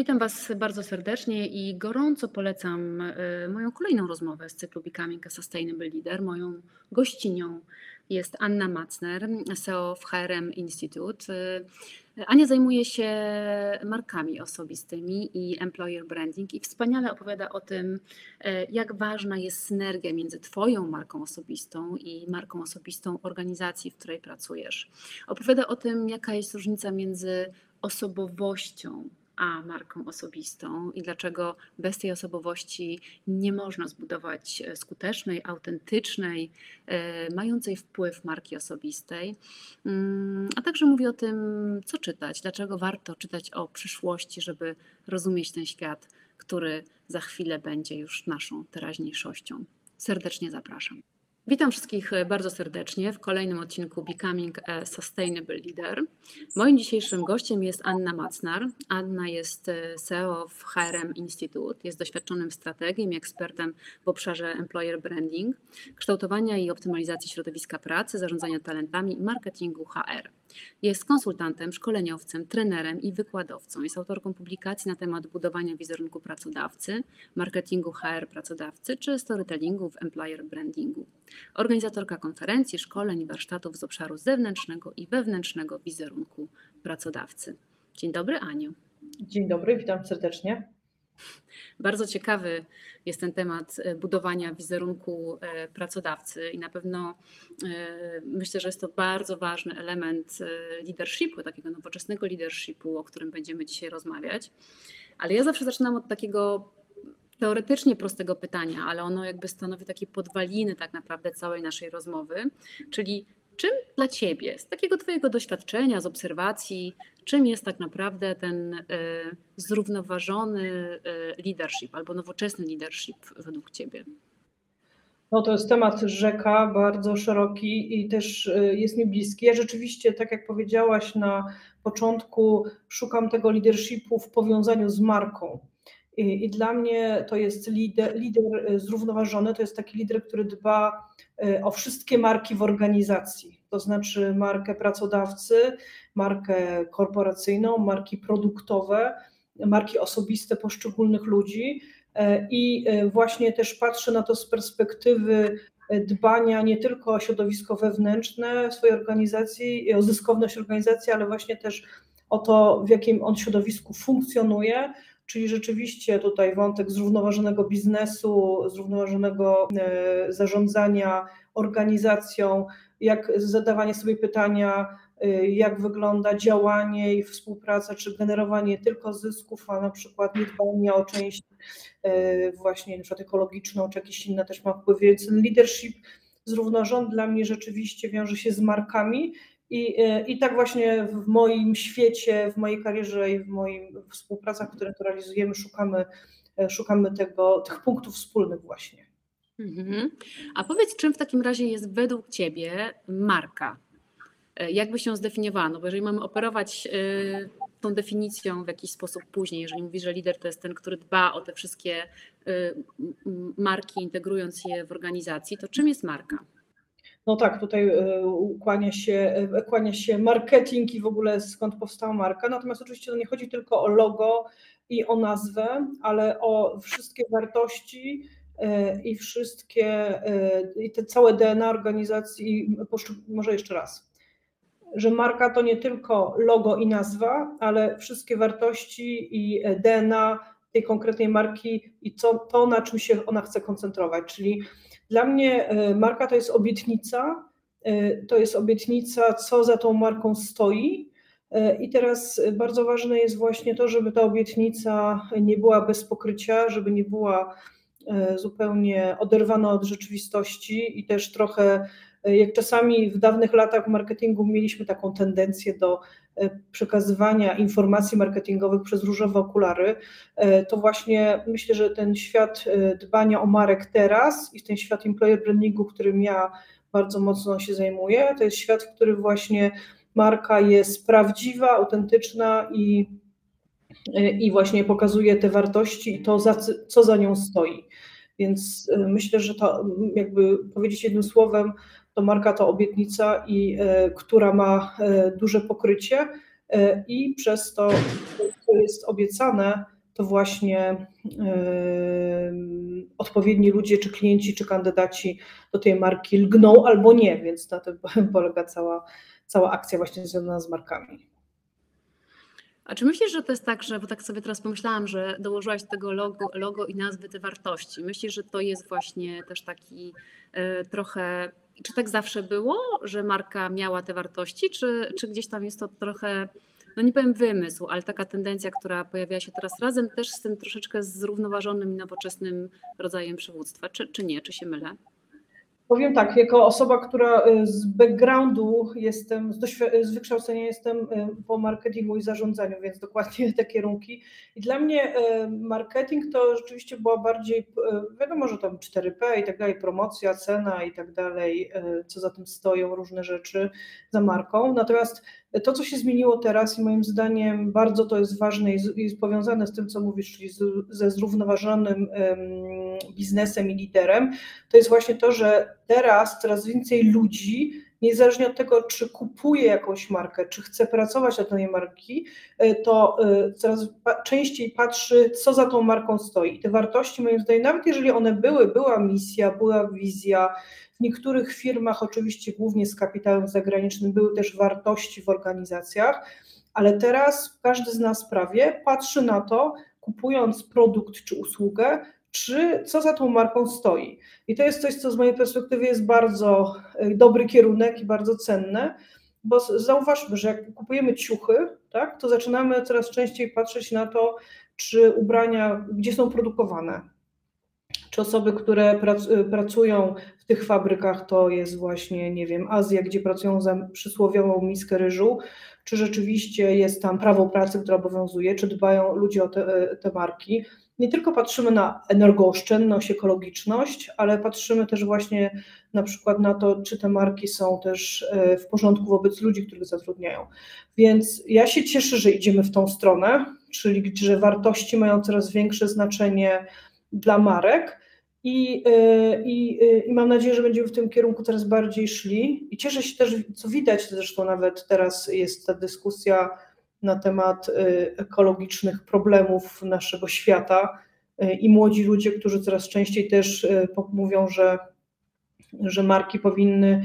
Witam Was bardzo serdecznie i gorąco polecam e, moją kolejną rozmowę z cyklu Becoming a Sustainable Leader. Moją gościnią jest Anna Macner, CEO w HRM Institute. E, Ania zajmuje się markami osobistymi i employer branding i wspaniale opowiada o tym, e, jak ważna jest synergia między Twoją marką osobistą i marką osobistą organizacji, w której pracujesz. Opowiada o tym, jaka jest różnica między osobowością a marką osobistą i dlaczego bez tej osobowości nie można zbudować e, skutecznej, autentycznej, e, mającej wpływ marki osobistej. Mm, a także mówi o tym, co czytać, dlaczego warto czytać o przyszłości, żeby rozumieć ten świat, który za chwilę będzie już naszą teraźniejszością. Serdecznie zapraszam. Witam wszystkich e, bardzo serdecznie w kolejnym odcinku Becoming a Sustainable Leader. Moim dzisiejszym gościem jest Anna Macnar. Anna jest e, CEO w HRM Institute, jest doświadczonym strategiem i ekspertem w obszarze employer branding, kształtowania i optymalizacji środowiska pracy, zarządzania talentami i marketingu HR. Jest konsultantem, szkoleniowcem, trenerem i wykładowcą. Jest autorką publikacji na temat budowania wizerunku pracodawcy, marketingu HR pracodawcy czy storytellingu w employer brandingu. Organizatorka konferencji, szkoleń i warsztatów z obszaru zewnętrznego i wewnętrznego wizerunku pracodawcy. Dzień dobry, Aniu. Dzień dobry, witam serdecznie. Bardzo ciekawy jest ten temat e, budowania wizerunku e, pracodawcy i na pewno e, myślę, że jest to bardzo ważny element leadershipu, takiego nowoczesnego leadershipu, o którym będziemy dzisiaj rozmawiać. Ale ja zawsze zaczynam od takiego teoretycznie prostego pytania, ale ono jakby stanowi takie podwaliny tak naprawdę całej naszej rozmowy, czyli czym dla Ciebie, z takiego Twojego doświadczenia, z obserwacji, czym jest tak naprawdę ten y, zrównoważony y, leadership albo nowoczesny leadership według Ciebie? No to jest temat rzeka, bardzo szeroki i też e, jest mi bliski. Ja rzeczywiście, tak jak powiedziałaś na początku, szukam tego leadershipu w powiązaniu z marką. I, I, dla mnie to jest lider, lider zrównoważony, to jest taki lider, który dba e, o wszystkie marki w organizacji, to znaczy markę pracodawcy, markę korporacyjną, marki produktowe, marki osobiste poszczególnych ludzi e, i e, właśnie też patrzę na to z perspektywy dbania nie tylko o środowisko wewnętrzne swojej organizacji o zyskowność organizacji, ale właśnie też o to, w jakim on środowisku funkcjonuje, Czyli rzeczywiście tutaj wątek zrównoważonego biznesu, zrównoważonego e, zarządzania organizacją, jak zadawanie sobie pytania, e, jak wygląda działanie i współpraca, czy generowanie tylko zysków, a na przykład nie dbanie o część e, właśnie na przykład ekologiczną, czy jakieś inne też ma wpływ. Więc leadership zrównoważony dla mnie rzeczywiście wiąże się z markami i, e, I tak właśnie w moim świecie, w mojej karierze i w moich współpracach, które tu realizujemy, szukamy, e, szukamy tego, tych punktów wspólnych właśnie. Mhm. A powiedz, czym w takim razie jest według Ciebie marka? E, jak by się zdefiniowano? Bo jeżeli mamy operować tą definicją w jakiś sposób później, jeżeli mówisz, że lider to jest ten, który dba o te wszystkie marki, integrując je w organizacji, to czym jest marka? No tak, tutaj e, kłania się, e, kłania się marketing i w ogóle skąd powstała marka. Natomiast oczywiście to nie chodzi tylko o logo i o nazwę, ale o wszystkie wartości e, i wszystkie, i te całe DNA organizacji, może jeszcze raz, że marka to nie tylko logo i nazwa, ale wszystkie wartości i DNA tej konkretnej marki i co, to, na czym się ona chce koncentrować, czyli dla mnie e, marka to jest obietnica, e, to jest obietnica, co za tą marką stoi. E, I teraz bardzo ważne jest właśnie to, żeby ta obietnica nie była bez pokrycia, żeby nie była zupełnie oderwana od rzeczywistości i też trochę, jak czasami w dawnych latach w marketingu mieliśmy taką tendencję do przekazywania informacji marketingowych przez różowe okulary, e, to właśnie myślę, że ten świat e, dbania o marek teraz i ten świat employer brandingu, którym ja bardzo mocno się zajmuję, to jest świat, w którym właśnie marka jest prawdziwa, autentyczna i, i właśnie pokazuje te wartości i to, za, co za nią stoi. Więc myślę, że to jakby powiedzieć jednym słowem, to marka to obietnica, i, e, która ma e, duże pokrycie e, i przez to co jest obiecane, to właśnie odpowiedni ludzie, czy klienci, czy kandydaci do tej marki lgną albo nie, więc na tym polega cała, cała akcja właśnie związana z markami. A czy myślisz, że to jest tak, że, bo tak sobie teraz pomyślałam, że dołożyłaś do tego logo, logo i nazwy te wartości. Myślisz, że to jest właśnie też taki y, trochę, czy tak zawsze było, że marka miała te wartości, czy, czy gdzieś tam jest to trochę, no nie powiem wymysł, ale taka tendencja, która pojawia się teraz razem też z tym troszeczkę zrównoważonym i nowoczesnym rodzajem przywództwa, czy, czy nie, czy się mylę? Powiem tak, jako osoba, która y, z backgroundu jestem, z, z wykształcenia jestem y, po marketingu i zarządzaniu, więc dokładnie te kierunki. I dla mnie y, marketing to rzeczywiście była bardziej, wiadomo, że tam 4P i tak dalej, promocja, cena i tak dalej, co za tym stoją, różne rzeczy za marką. Natomiast to, co się zmieniło teraz i moim zdaniem bardzo to jest ważne i jest powiązane z tym, co mówisz, czyli ze zrównoważonym biznesem i liderem, to jest właśnie to, że teraz coraz więcej ludzi, niezależnie od tego, czy kupuje jakąś markę, czy chce pracować na tej marki, e, to e, coraz częściej patrzy, co za tą marką stoi. I te wartości, moim zdaniem, nawet jeżeli one były, była misja, była wizja, w niektórych firmach, oczywiście głównie z kapitałem zagranicznym, były też wartości w organizacjach, ale teraz każdy z nas prawie patrzy na to, kupując produkt czy usługę, czy co za tą marką stoi. I to jest coś, co z mojej perspektywy jest bardzo e, dobry kierunek i bardzo cenne, bo zauważmy, że jak kupujemy ciuchy, tak, to zaczynamy coraz częściej patrzeć na to, czy ubrania, gdzie są produkowane. Czy osoby, które e, pracują w tych fabrykach, to jest właśnie, nie wiem, Azja, gdzie pracują za przysłowiową miskę ryżu, czy rzeczywiście jest tam prawo pracy, które obowiązuje, czy dbają ludzie o te, e, te marki nie tylko patrzymy na energooszczędność, ekologiczność, ale patrzymy też właśnie na przykład na to, czy te marki są też e, w porządku wobec ludzi, których zatrudniają. Więc ja się cieszę, że idziemy w tą stronę, czyli że wartości mają coraz większe znaczenie dla marek. I, e, i, e, I mam nadzieję, że będziemy w tym kierunku coraz bardziej szli. I cieszę się też, co widać, zresztą nawet teraz jest ta dyskusja na temat y, ekologicznych problemów naszego świata y, i młodzi ludzie, którzy coraz częściej też y, mówią, że, że marki powinny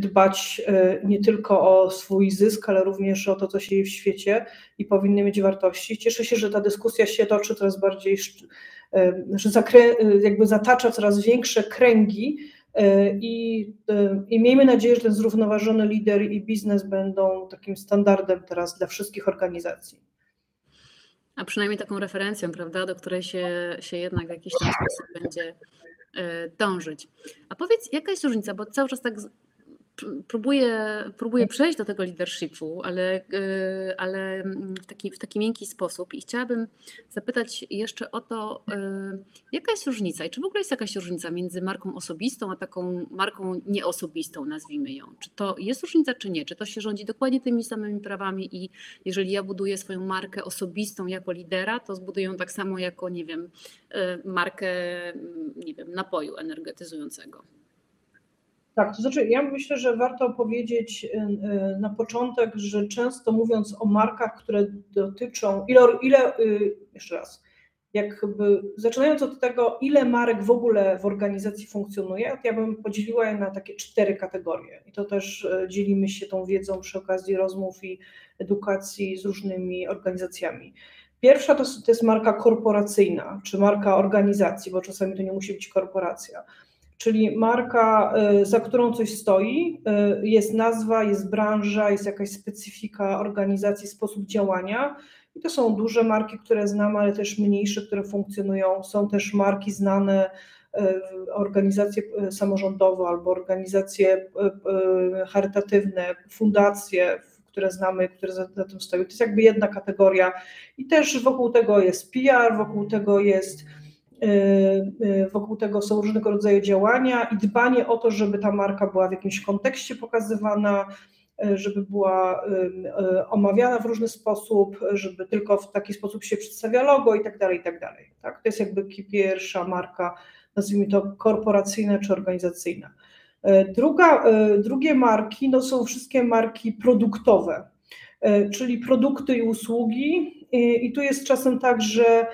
dbać nie tylko o swój zysk, ale również o to, co się dzieje w świecie i powinny mieć wartości. Cieszę się, że ta dyskusja się toczy coraz bardziej, że jakby zatacza coraz większe kręgi I, e, I miejmy nadzieję, że ten zrównoważony lider i biznes będą takim standardem teraz dla wszystkich organizacji. A przynajmniej taką referencją, prawda, do której się, się jednak w jakiś tam sposób będzie e, dążyć. A powiedz, jaka jest różnica, bo cały czas tak próbuję, próbuję przejść do tego leadershipu, ale, y, ale w, taki, w taki miękki sposób i chciałabym zapytać jeszcze o to, y, jaka jest różnica i czy w ogóle jest jakaś różnica między marką osobistą, a taką marką nieosobistą, nazwijmy ją. Czy to jest różnica, czy nie? Czy to się rządzi dokładnie tymi samymi prawami i jeżeli ja buduję swoją markę osobistą jako lidera, to zbuduję ją tak samo jako, nie wiem, y, markę, nie wiem, napoju energetyzującego. Tak, to znaczy ja myślę, że warto powiedzieć y, y, na początek, że często mówiąc o markach, które dotyczą, ile, ile y, jeszcze raz, jakby zaczynając od tego, ile marek w ogóle w organizacji funkcjonuje, ja bym podzieliła je na takie cztery kategorie. I to też dzielimy się tą wiedzą przy okazji rozmów i edukacji z różnymi organizacjami. Pierwsza to, to jest marka korporacyjna, czy marka organizacji, bo czasami to nie musi być korporacja czyli marka, y, za którą coś stoi, y, jest nazwa, jest branża, jest jakaś specyfika organizacji, sposób działania. I to są duże marki, które znamy, ale też mniejsze, które funkcjonują. Są też marki znane, y, organizacje samorządowe albo organizacje charytatywne, fundacje, które znamy, które za, za tym stoją. To jest jakby jedna kategoria. I też wokół tego jest PR, wokół tego jest wokół tego są różnego rodzaju działania i dbanie o to, żeby ta marka była w jakimś kontekście pokazywana, y, żeby była omawiana w różny sposób, żeby tylko w taki sposób się przedstawia logo i tak dalej, i tak dalej. Tak? To jest jakby pierwsza marka, nazwijmy to korporacyjna czy organizacyjna. Druga, drugie marki no są wszystkie marki produktowe, czyli produkty i usługi, I tu jest czasem tak, że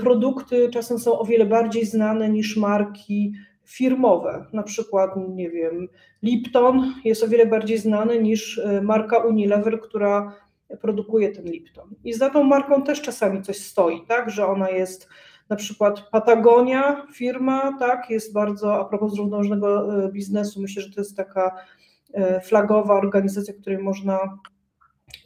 produkty czasem są o wiele bardziej znane niż marki firmowe. Na przykład, nie wiem, Lipton jest o wiele bardziej znany niż e, marka Unilever, która produkuje ten Lipton. I za tą marką też czasami coś stoi, tak, że ona jest na przykład Patagonia, firma, tak, jest bardzo, a propos zrównoważonego e, biznesu, myślę, że to jest taka e, flagowa organizacja, której można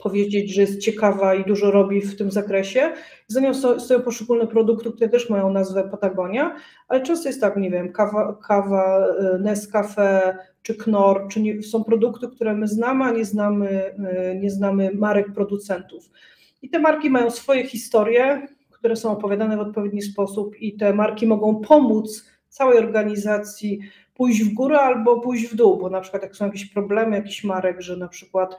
powiedzieć, że jest ciekawa i dużo robi w tym zakresie. Za nią stoją poszczególne produkty, które też mają nazwę Patagonia, ale często jest tak, nie wiem, kawa, kawa e, Nescafe czy Knorr, czy nie, są produkty, które my znamy, a nie znamy, nie znamy marek producentów. I te marki mają swoje historie, które są opowiadane w odpowiedni sposób i te marki mogą pomóc całej organizacji pójść w górę albo pójść w dół, bo na przykład jak są jakieś problemy jakichś marek, że na przykład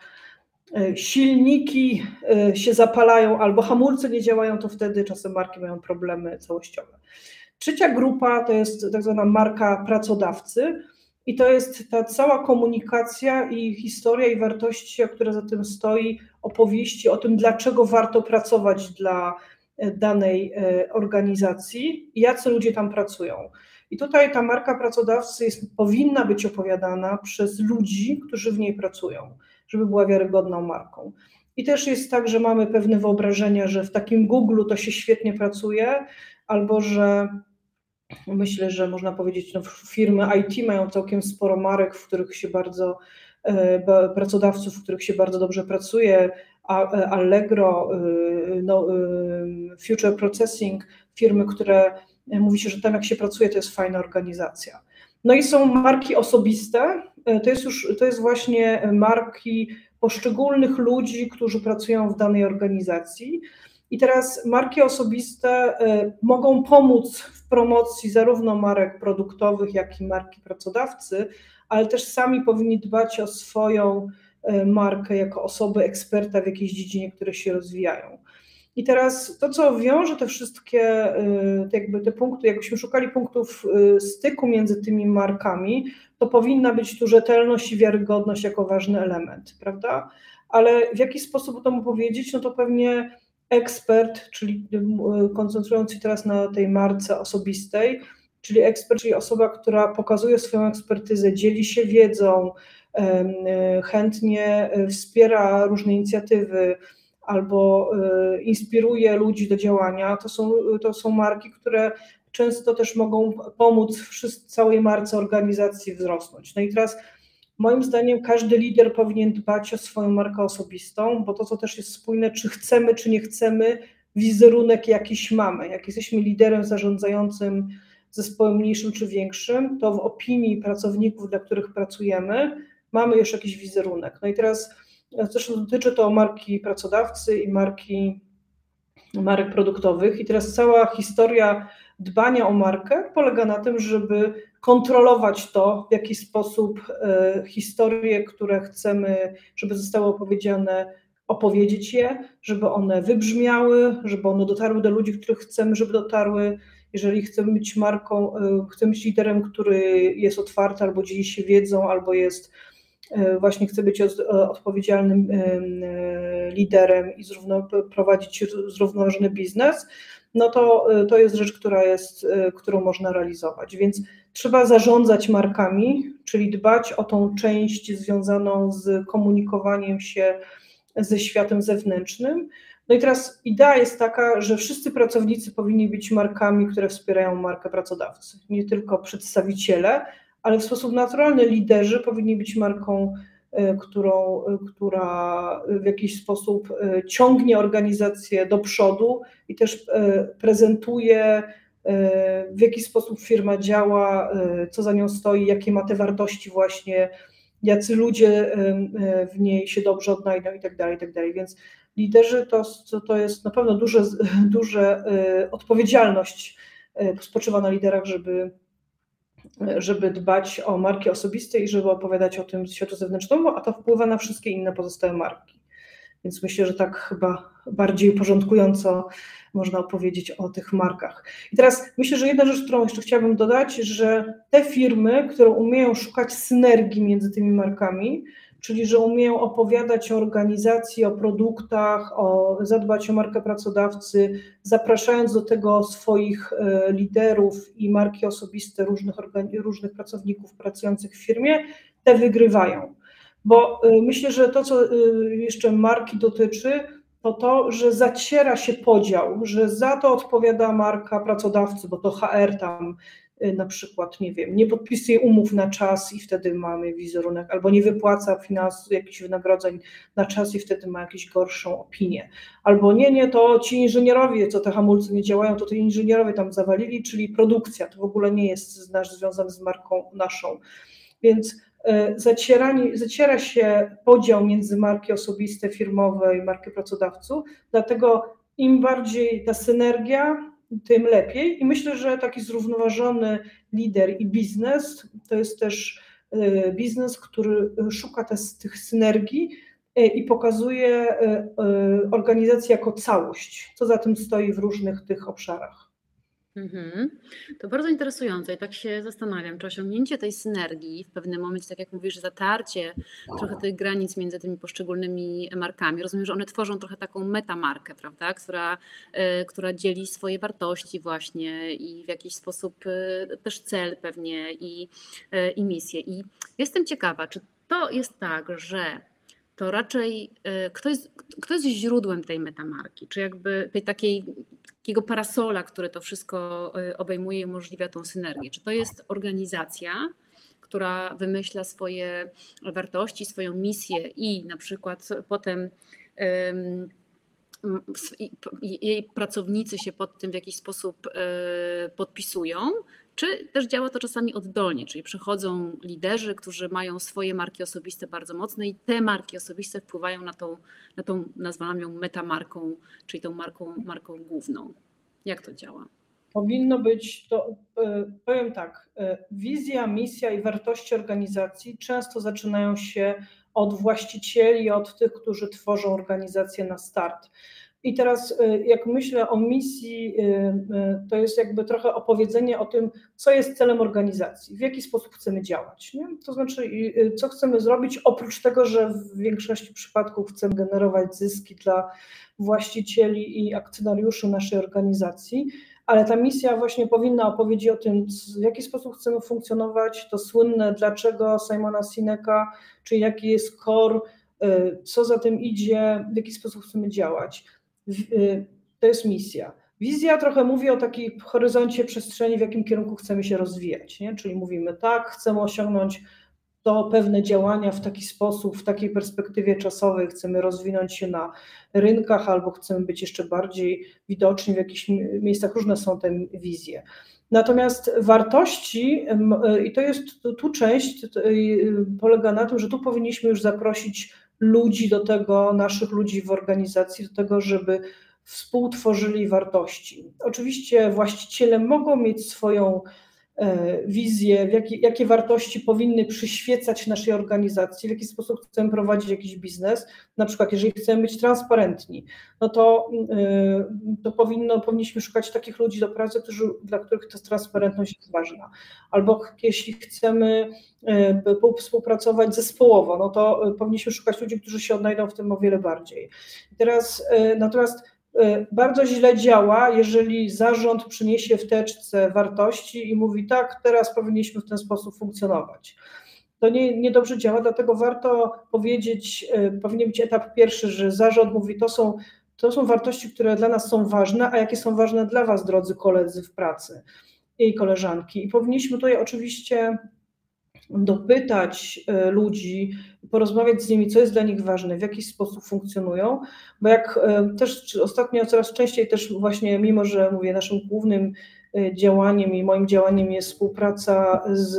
silniki e, się zapalają albo hamulce nie działają, to wtedy czasem marki mają problemy całościowe. Trzecia grupa to jest tak zwana marka pracodawcy i to jest ta cała komunikacja i historia i wartości, które za tym stoi, opowieści o tym, dlaczego warto pracować dla danej e, organizacji i jacy ludzie tam pracują. I tutaj ta marka pracodawcy jest, powinna być opowiadana przez ludzi, którzy w niej pracują, żeby była wiarygodną marką. I też jest tak, że mamy pewne wyobrażenia, że w takim Google to się świetnie pracuje, albo że myślę, że można powiedzieć, no firmy IT mają całkiem sporo marek, w których się bardzo, e, pracodawców, w których się bardzo dobrze pracuje, E, Allegro, y, no, Future Processing, firmy, które e, mówi się, że tam jak się pracuje, to jest fajna organizacja. No i są marki osobiste, e, to jest już, to jest właśnie marki poszczególnych ludzi, którzy pracują w danej organizacji. I teraz marki osobiste mogą pomóc w promocji zarówno marek produktowych, jak i marki pracodawcy, ale też sami powinni dbać o swoją E, markę jako osobę eksperta w jakiejś dziedzinie, które się rozwijają. I teraz to, co wiąże te wszystkie te jakby te punkty, jakbyśmy szukali punktów e, styku między tymi markami, to powinna być tu rzetelność i wiarygodność jako ważny element, prawda? Ale w jaki sposób to mu powiedzieć? No to pewnie ekspert, czyli koncentrując się teraz na tej marce osobistej, czyli ekspert, czyli osoba, która pokazuje swoją ekspertyzę, dzieli się wiedzą, chętnie wspiera różne inicjatywy albo e, inspiruje ludzi do działania, to są, to są marki, które często też mogą pomóc całej marce organizacji wzrosnąć. No i teraz moim zdaniem każdy lider powinien dbać o swoją markę osobistą, bo to, co też jest spójne, czy chcemy, czy nie chcemy, wizerunek jakiś mamy. Jak jesteśmy liderem zarządzającym zespołem mniejszym czy większym, to w opinii pracowników, dla których pracujemy, mamy już jakiś wizerunek. No i teraz zresztą dotyczy to marki pracodawcy i marki marek produktowych i teraz cała historia dbania o markę polega na tym, żeby kontrolować to, w jaki sposób e, historie, które chcemy, żeby zostały opowiedziane, opowiedzieć je, żeby one wybrzmiały, żeby one dotarły do ludzi, których chcemy, żeby dotarły. Jeżeli chcemy być marką, e, chcemy być liderem, który jest otwarty albo dzieli się wiedzą, albo jest właśnie chce być odpowiedzialnym e, liderem i zrówno, prowadzić zrównoważony biznes, no to, e, to jest rzecz, która jest, którą można realizować. Więc trzeba zarządzać markami, czyli dbać o tą część związaną z komunikowaniem się ze światem zewnętrznym. No i teraz idea jest taka, że wszyscy pracownicy powinni być markami, które wspierają markę pracodawcy, nie tylko przedstawiciele, ale w sposób naturalny liderzy powinni być marką, e, którą, e, która w jakiś sposób e, ciągnie organizację do przodu i też prezentuje, w jaki sposób firma działa, co za nią stoi, jakie ma te wartości właśnie, jacy ludzie w niej się dobrze odnajdą i tak dalej, i tak dalej. Więc liderzy to, to jest na pewno duże, duże odpowiedzialność spoczywa na liderach, żeby żeby dbać o marki osobiste i żeby opowiadać o tym światu zewnętrznemu, a to wpływa na wszystkie inne pozostałe marki. Więc myślę, że tak chyba bardziej porządkująco można opowiedzieć o tych markach. I teraz myślę, że jedna rzecz, którą jeszcze chciałabym dodać, że te firmy, które umieją szukać synergii między tymi markami, czyli że umieją opowiadać o organizacji, o produktach, o, zadbać o markę pracodawcy, zapraszając do tego swoich e, liderów i marki osobiste różnych, różnych pracowników pracujących w firmie, te wygrywają. Bo e, myślę, że to, co e, jeszcze marki dotyczy, to to, że zaciera się podział, że za to odpowiada marka pracodawcy, bo to HR tam na przykład, nie wiem, nie podpisuje umów na czas i wtedy mamy wizerunek, albo nie wypłaca finansów, jakichś wynagrodzeń na czas i wtedy ma jakąś gorszą opinię. Albo nie, nie, to ci inżynierowie, co te hamulce nie działają, to te inżynierowie tam zawalili, czyli produkcja, to w ogóle nie jest nasz związane z marką naszą. Więc y, zaciera się podział między marki osobiste, firmowe i marki pracodawców, dlatego im bardziej ta synergia, tym lepiej. I myślę, że taki zrównoważony lider i biznes to jest też e, biznes, który szuka tych synergii e, i pokazuje e, organizację jako całość, co za tym stoi w różnych tych obszarach. Mhm. To bardzo interesujące i tak się zastanawiam, czy osiągnięcie tej synergii w pewnym momencie, tak jak mówisz, zatarcie trochę tych granic między tymi poszczególnymi markami. Rozumiem, że one tworzą trochę taką metamarkę, prawda, która, y, która dzieli swoje wartości właśnie i w jakiś sposób y, też cel pewnie i, y, i misję. I jestem ciekawa, czy to jest tak, że to raczej kto jest, kto jest źródłem tej metamarki, czy jakby tej takiej takiego parasola, które to wszystko y, obejmuje i umożliwia tą synergię. Czy to jest organizacja, która wymyśla swoje wartości, swoją misję i na przykład potem jej pracownicy się pod tym w jakiś sposób y, podpisują, czy też działa to czasami oddolnie, czyli przychodzą liderzy, którzy mają swoje marki osobiste bardzo mocne i te marki osobiste wpływają na tą, na tą nazwałam ją metamarką, czyli tą marką, marką główną. Jak to działa? Powinno być to, e, powiem tak, e, wizja, misja i wartości organizacji często zaczynają się od właścicieli, od tych, którzy tworzą organizację na start. I teraz, y, jak myślę o misji, y, y, to jest jakby trochę opowiedzenie o tym, co jest celem organizacji, w jaki sposób chcemy działać. Nie? To znaczy, co chcemy zrobić, oprócz tego, że w większości przypadków chcemy generować zyski dla właścicieli i akcjonariuszy naszej organizacji, ale ta misja właśnie powinna opowiedzieć o tym, w jaki sposób chcemy funkcjonować, to słynne dlaczego Simona Sineka, czyli jaki jest core, co za tym idzie, w jaki sposób chcemy działać. Y, to jest misja. Wizja trochę mówi o takim horyzoncie przestrzeni, w jakim kierunku chcemy się rozwijać. Nie? Czyli mówimy tak, chcemy osiągnąć to pewne działania w taki sposób, w takiej perspektywie czasowej, chcemy rozwinąć się na rynkach albo chcemy być jeszcze bardziej widoczni w jakichś miejscach. Różne są te wizje. Natomiast wartości, y, i to jest tu część y, polega na tym, że tu powinniśmy już zaprosić ludzi do tego, naszych ludzi w organizacji, do tego, żeby współtworzyli wartości. Oczywiście właściciele mogą mieć swoją wizję, jakie, jakie wartości powinny przyświecać naszej organizacji, w jaki sposób chcemy prowadzić jakiś biznes. Na przykład, jeżeli chcemy być transparentni, no to, e, to powinno, powinniśmy szukać takich ludzi do pracy, którzy, dla których ta transparentność jest ważna. Albo jeśli chcemy e, współpracować zespołowo, no to powinniśmy szukać ludzi, którzy się odnajdą w tym o wiele bardziej. Teraz, natomiast bardzo źle działa, jeżeli zarząd przyniesie w teczce wartości i mówi tak, teraz powinniśmy w ten sposób funkcjonować. To nie, niedobrze działa, dlatego warto powiedzieć, y, powinien być etap pierwszy, że zarząd mówi, to są, to są wartości, które dla nas są ważne, a jakie są ważne dla Was, drodzy koledzy w pracy i koleżanki. I powinniśmy tutaj oczywiście dopytać e, ludzi, porozmawiać z nimi, co jest dla nich ważne, w jaki sposób funkcjonują, bo jak e, też ostatnio coraz częściej też właśnie, mimo że mówię, naszym głównym działaniem i moim działaniem jest współpraca z,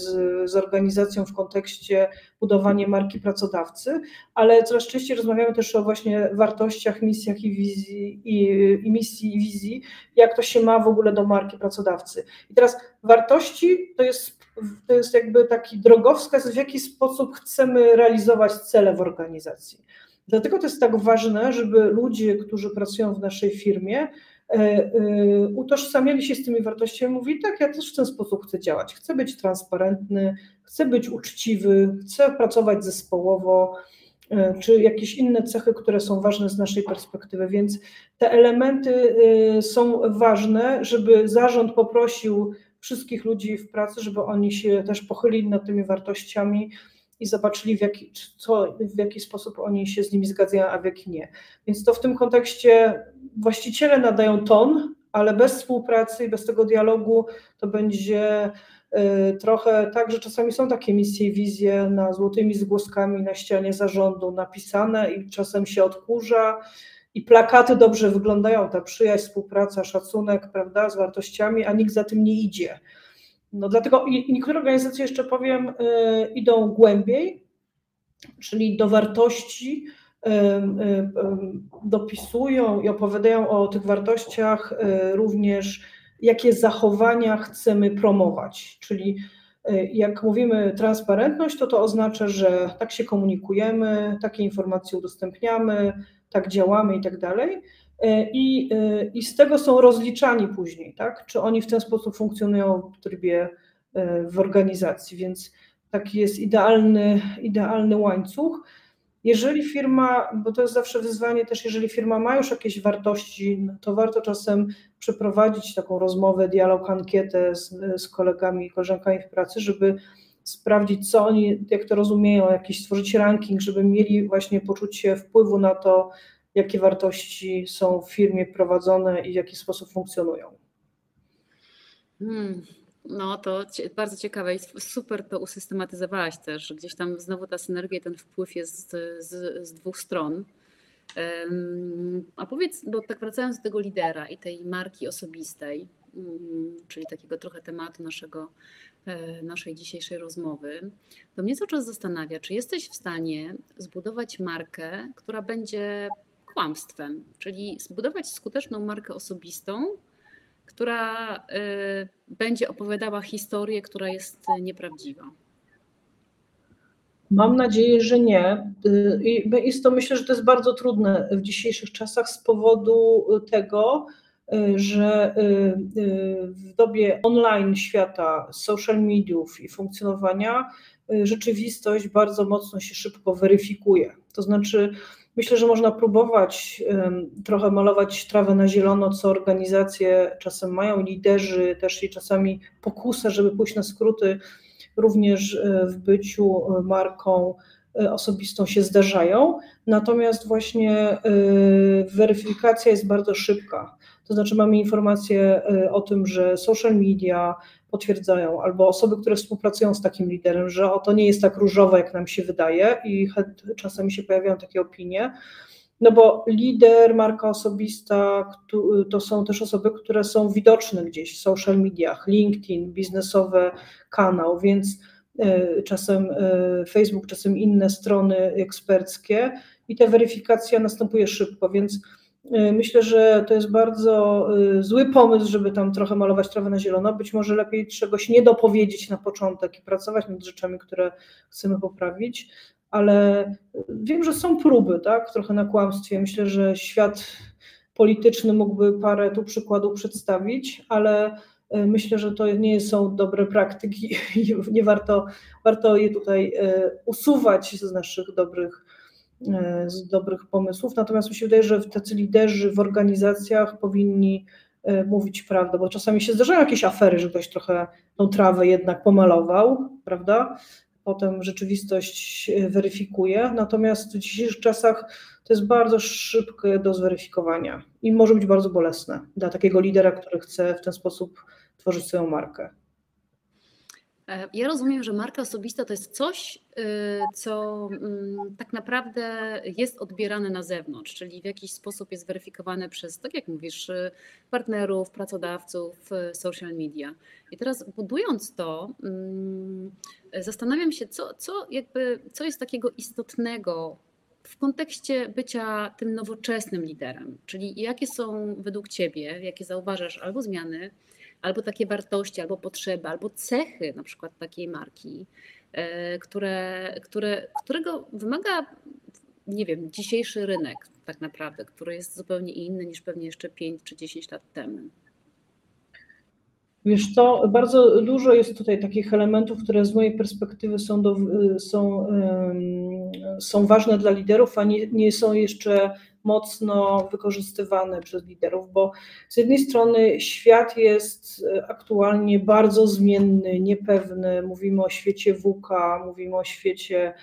z, z organizacją w kontekście budowania marki pracodawcy, ale coraz częściej rozmawiamy też o właśnie wartościach, misjach i wizji, i, i misji i wizji, jak to się ma w ogóle do marki pracodawcy. I teraz wartości to jest to jest jakby taki drogowskaz, w jaki sposób chcemy realizować cele w organizacji. Dlatego to jest tak ważne, żeby ludzie, którzy pracują w naszej firmie, utożsamiali się z tymi wartościami, mówi tak, ja też w ten sposób chcę działać, chcę być transparentny, chcę być uczciwy, chcę pracować zespołowo, e, czy jakieś inne cechy, które są ważne z naszej perspektywy, więc te elementy są ważne, żeby zarząd poprosił wszystkich ludzi w pracy, żeby oni się też pochylili nad tymi wartościami, i zobaczyli, w jaki, co, w jaki sposób oni się z nimi zgadzają, a w jaki nie. Więc to w tym kontekście właściciele nadają ton, ale bez współpracy i bez tego dialogu to będzie y, trochę tak, że czasami są takie misje i wizje na złotymi zgłoskami na ścianie zarządu napisane i czasem się odkurza i plakaty dobrze wyglądają, ta przyjaźń, współpraca, szacunek, prawda, z wartościami, a nikt za tym nie idzie. No dlatego niektóre organizacje, jeszcze powiem, y, idą głębiej, czyli do wartości, y, y, dopisują i opowiadają o tych wartościach również, jakie zachowania chcemy promować. Czyli jak mówimy transparentność, to to oznacza, że tak się komunikujemy, takie informacje udostępniamy, tak działamy i tak dalej. E, I, e, I z tego są rozliczani później, tak? Czy oni w ten sposób funkcjonują w trybie e, w organizacji, więc taki jest idealny, idealny łańcuch. Jeżeli firma, bo to jest zawsze wyzwanie też, jeżeli firma ma już jakieś wartości, no to warto czasem przeprowadzić taką rozmowę, dialog, ankietę z, z kolegami i koleżankami w pracy, żeby sprawdzić, co oni, jak to rozumieją, jakiś stworzyć ranking, żeby mieli właśnie poczucie wpływu na to, jakie wartości są w firmie prowadzone i w jaki sposób funkcjonują. Hmm. No to bardzo ciekawe i super to usystematyzowałaś też, gdzieś tam znowu ta synergia i ten wpływ jest z, z dwóch stron. A powiedz, bo tak wracając do tego lidera i tej marki osobistej, mm, czyli takiego trochę tematu naszego, e, naszej dzisiejszej rozmowy, to mnie cały czas zastanawia, czy jesteś w stanie zbudować markę, która będzie kłamstwem, czyli zbudować skuteczną markę osobistą, która y, będzie opowiadała historię, która jest nieprawdziwa. Mam nadzieję, że nie. Y, I jest to, myślę, że to jest bardzo trudne w dzisiejszych czasach z powodu tego, y, że w dobie online świata, social mediów i funkcjonowania, rzeczywistość bardzo mocno się szybko weryfikuje. To znaczy, Myślę, że można próbować trochę malować trawę na zielono, co organizacje czasem mają, liderzy też i czasami pokusę, żeby pójść na skróty, również e, w byciu e, marką e, osobistą się zdarzają. Natomiast właśnie weryfikacja jest bardzo szybka. To znaczy mamy informacje o tym, że social media, potwierdzają, albo osoby, które współpracują z takim liderem, że to nie jest tak różowe, jak nam się wydaje i czasami się pojawiają takie opinie. No bo lider, marka osobista to są też osoby, które są widoczne gdzieś w social mediach, LinkedIn, biznesowe kanał, więc e, czasem Facebook, czasem inne strony eksperckie i ta weryfikacja następuje szybko, więc Y, myślę, że to jest bardzo y, zły pomysł, żeby tam trochę malować trawę na zielono. Być może lepiej czegoś nie dopowiedzieć na początek i pracować nad rzeczami, które chcemy poprawić, ale wiem, że są próby, tak, trochę na kłamstwie. Myślę, że świat polityczny mógłby parę tu przykładów przedstawić, ale y, myślę, że to nie są dobre praktyki i nie warto, warto je tutaj usuwać z naszych dobrych z dobrych pomysłów. Natomiast mi się wydaje, że tacy liderzy w organizacjach powinni e, mówić prawdę, bo czasami się zdarzają jakieś afery, że ktoś trochę tą trawę jednak pomalował, prawda? Potem rzeczywistość weryfikuje. Natomiast w dzisiejszych czasach to jest bardzo szybkie do zweryfikowania i może być bardzo bolesne dla takiego lidera, który chce w ten sposób tworzyć swoją markę. E, ja rozumiem, że marka osobista to jest coś, y, co mm, tak naprawdę jest odbierane na zewnątrz, czyli w jakiś sposób jest weryfikowane przez, tak jak mówisz, y, partnerów, pracodawców, social media. I teraz budując to, mm, zastanawiam się, co, co, jakby, co jest takiego istotnego w kontekście bycia tym nowoczesnym liderem, czyli jakie są według Ciebie, jakie zauważasz albo zmiany, albo takie wartości, albo potrzeby, albo cechy na przykład takiej marki, e, które, które, którego wymaga nie wiem, dzisiejszy rynek tak naprawdę, który jest zupełnie inny niż pewnie jeszcze 5 czy 10 lat temu? Wiesz co, bardzo dużo jest tutaj takich elementów, które z mojej perspektywy są, do, są, są ważne dla liderów, a nie, nie są jeszcze mocno wykorzystywane przez liderów, bo z jednej strony świat jest aktualnie bardzo zmienny, niepewny. Mówimy o świecie WUKA, mówimy o świecie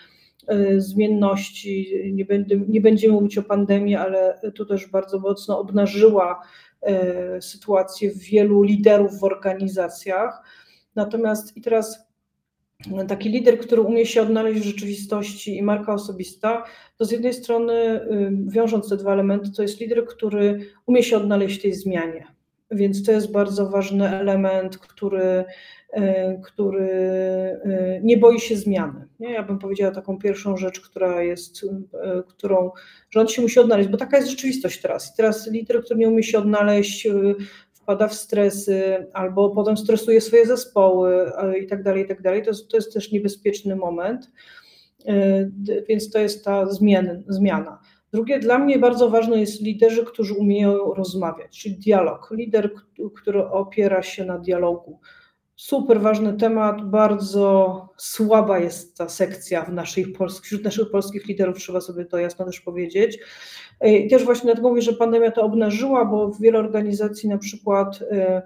e, zmienności. Nie, będę, nie będziemy mówić o pandemii, ale tu też bardzo mocno obnażyła E, sytuację wielu liderów w organizacjach. Natomiast i teraz taki lider, który umie się odnaleźć w rzeczywistości i marka osobista, to z jednej strony, wiążąc te dwa elementy, to jest lider, który umie się odnaleźć w tej zmianie. Więc to jest bardzo ważny element, który E, który e, nie boi się zmiany. Ja bym powiedziała taką pierwszą rzecz, która jest, e, którą rząd się musi odnaleźć, bo taka jest rzeczywistość teraz. I teraz lider, który nie umie się odnaleźć, wpada w stresy albo potem stresuje swoje zespoły i tak dalej, i tak dalej. To jest, też niebezpieczny moment, więc to jest ta zmian, zmiana. Drugie, dla mnie bardzo ważne jest liderzy, którzy umieją rozmawiać, czyli dialog. Lider, który opiera się na dialogu Super ważny temat, bardzo słaba jest ta sekcja w naszych polskich, wśród naszych polskich liderów, trzeba sobie to jasno też powiedzieć. I też właśnie dlatego mówię, że pandemia to obnażyła, bo wiele organizacji, na przykład e,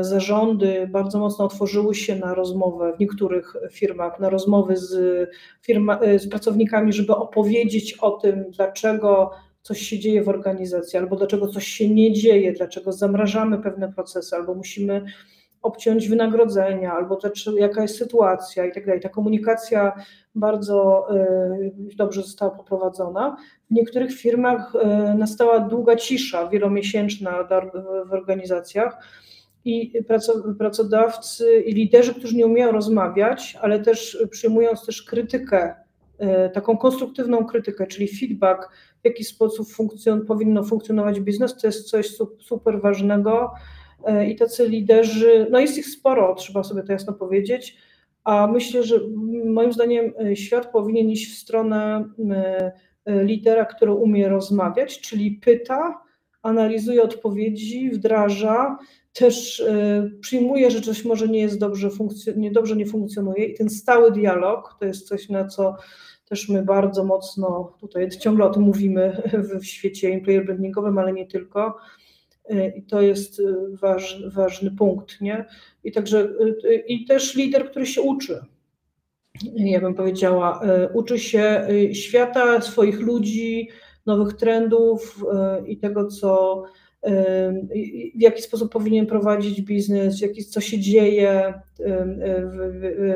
zarządy bardzo mocno otworzyły się na rozmowę w niektórych firmach, na rozmowy z, firma, e, z pracownikami, żeby opowiedzieć o tym, dlaczego coś się dzieje w organizacji, albo dlaczego coś się nie dzieje, dlaczego zamrażamy pewne procesy, albo musimy obciąć wynagrodzenia, albo też jaka jest sytuacja i tak dalej. Ta komunikacja bardzo y, dobrze została poprowadzona. W niektórych firmach nastała długa cisza, wielomiesięczna w organizacjach i pracodawcy i liderzy, którzy nie umieją rozmawiać, ale też przyjmując też krytykę, y, taką konstruktywną krytykę, czyli feedback, w jaki sposób funkcjon powinno funkcjonować biznes, to jest coś super ważnego, E, i tacy liderzy, no jest ich sporo, trzeba sobie to jasno powiedzieć, a myślę, że moim zdaniem e, świat powinien iść w stronę e, lidera, który umie rozmawiać, czyli pyta, analizuje odpowiedzi, wdraża, też przyjmuje, że coś może nie jest dobrze, nie, dobrze nie funkcjonuje i ten stały dialog to jest coś, na co też my bardzo mocno tutaj ciągle o tym mówimy w świecie employer brandingowym, ale nie tylko, E, I to jest e, waż, ważny punkt, nie? I także i też lider, który się uczy. Ja bym powiedziała, uczy się świata, swoich ludzi, nowych trendów i tego, co w jaki sposób powinien prowadzić biznes, co się dzieje,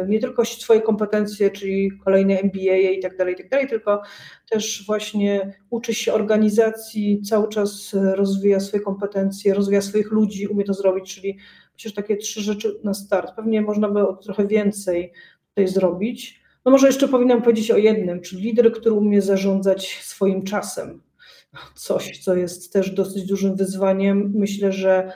nie tylko swoje kompetencje, czyli kolejne MBA i tak dalej, tak dalej, tylko też właśnie uczy się organizacji, cały czas rozwija swoje kompetencje, rozwija swoich ludzi, umie to zrobić, czyli przecież takie trzy rzeczy na start. Pewnie można by trochę więcej tutaj zrobić. No może jeszcze powinnam powiedzieć o jednym, czyli lider, który umie zarządzać swoim czasem coś, co jest też dosyć dużym wyzwaniem. Myślę, że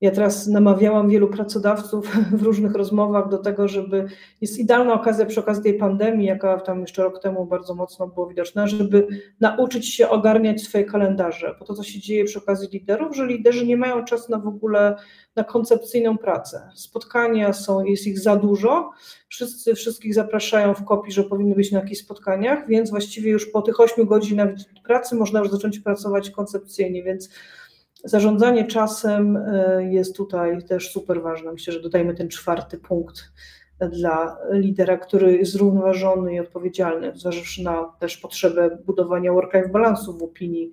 ja teraz namawiałam wielu pracodawców w różnych rozmowach do tego, żeby jest idealna okazja przy okazji tej pandemii, jaka tam jeszcze rok temu bardzo mocno było widoczna, żeby nauczyć się ogarniać swoje kalendarze. Bo to, co się dzieje przy okazji liderów, że liderzy nie mają czasu na w ogóle na koncepcyjną pracę. Spotkania są, jest ich za dużo. Wszyscy wszystkich zapraszają w kopii, że powinny być na jakichś spotkaniach, więc właściwie już po tych 8 godzinach pracy można już zacząć pracować koncepcyjnie, więc Zarządzanie czasem e, jest tutaj też super ważne. Myślę, że dodajmy ten czwarty punkt dla lidera, który jest zrównoważony i odpowiedzialny, zważywszy na też potrzebę budowania work-life balansu w opinii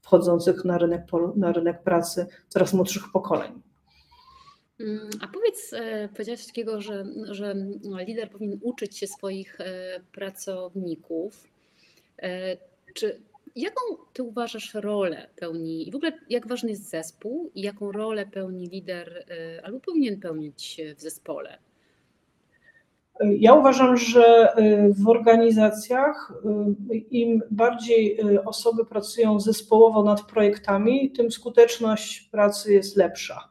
wchodzących na rynek, na rynek pracy coraz młodszych pokoleń. Mm, a powiedz, e, powiedziałeś takiego, że, że lider powinien uczyć się swoich e, pracowników. Czy Jaką ty uważasz rolę pełni i w ogóle jak ważny jest zespół i jaką rolę pełni lider y, albo powinien pełnić w zespole? Ja uważam, że y, w organizacjach y, im bardziej osoby pracują zespołowo nad projektami, tym skuteczność pracy jest lepsza.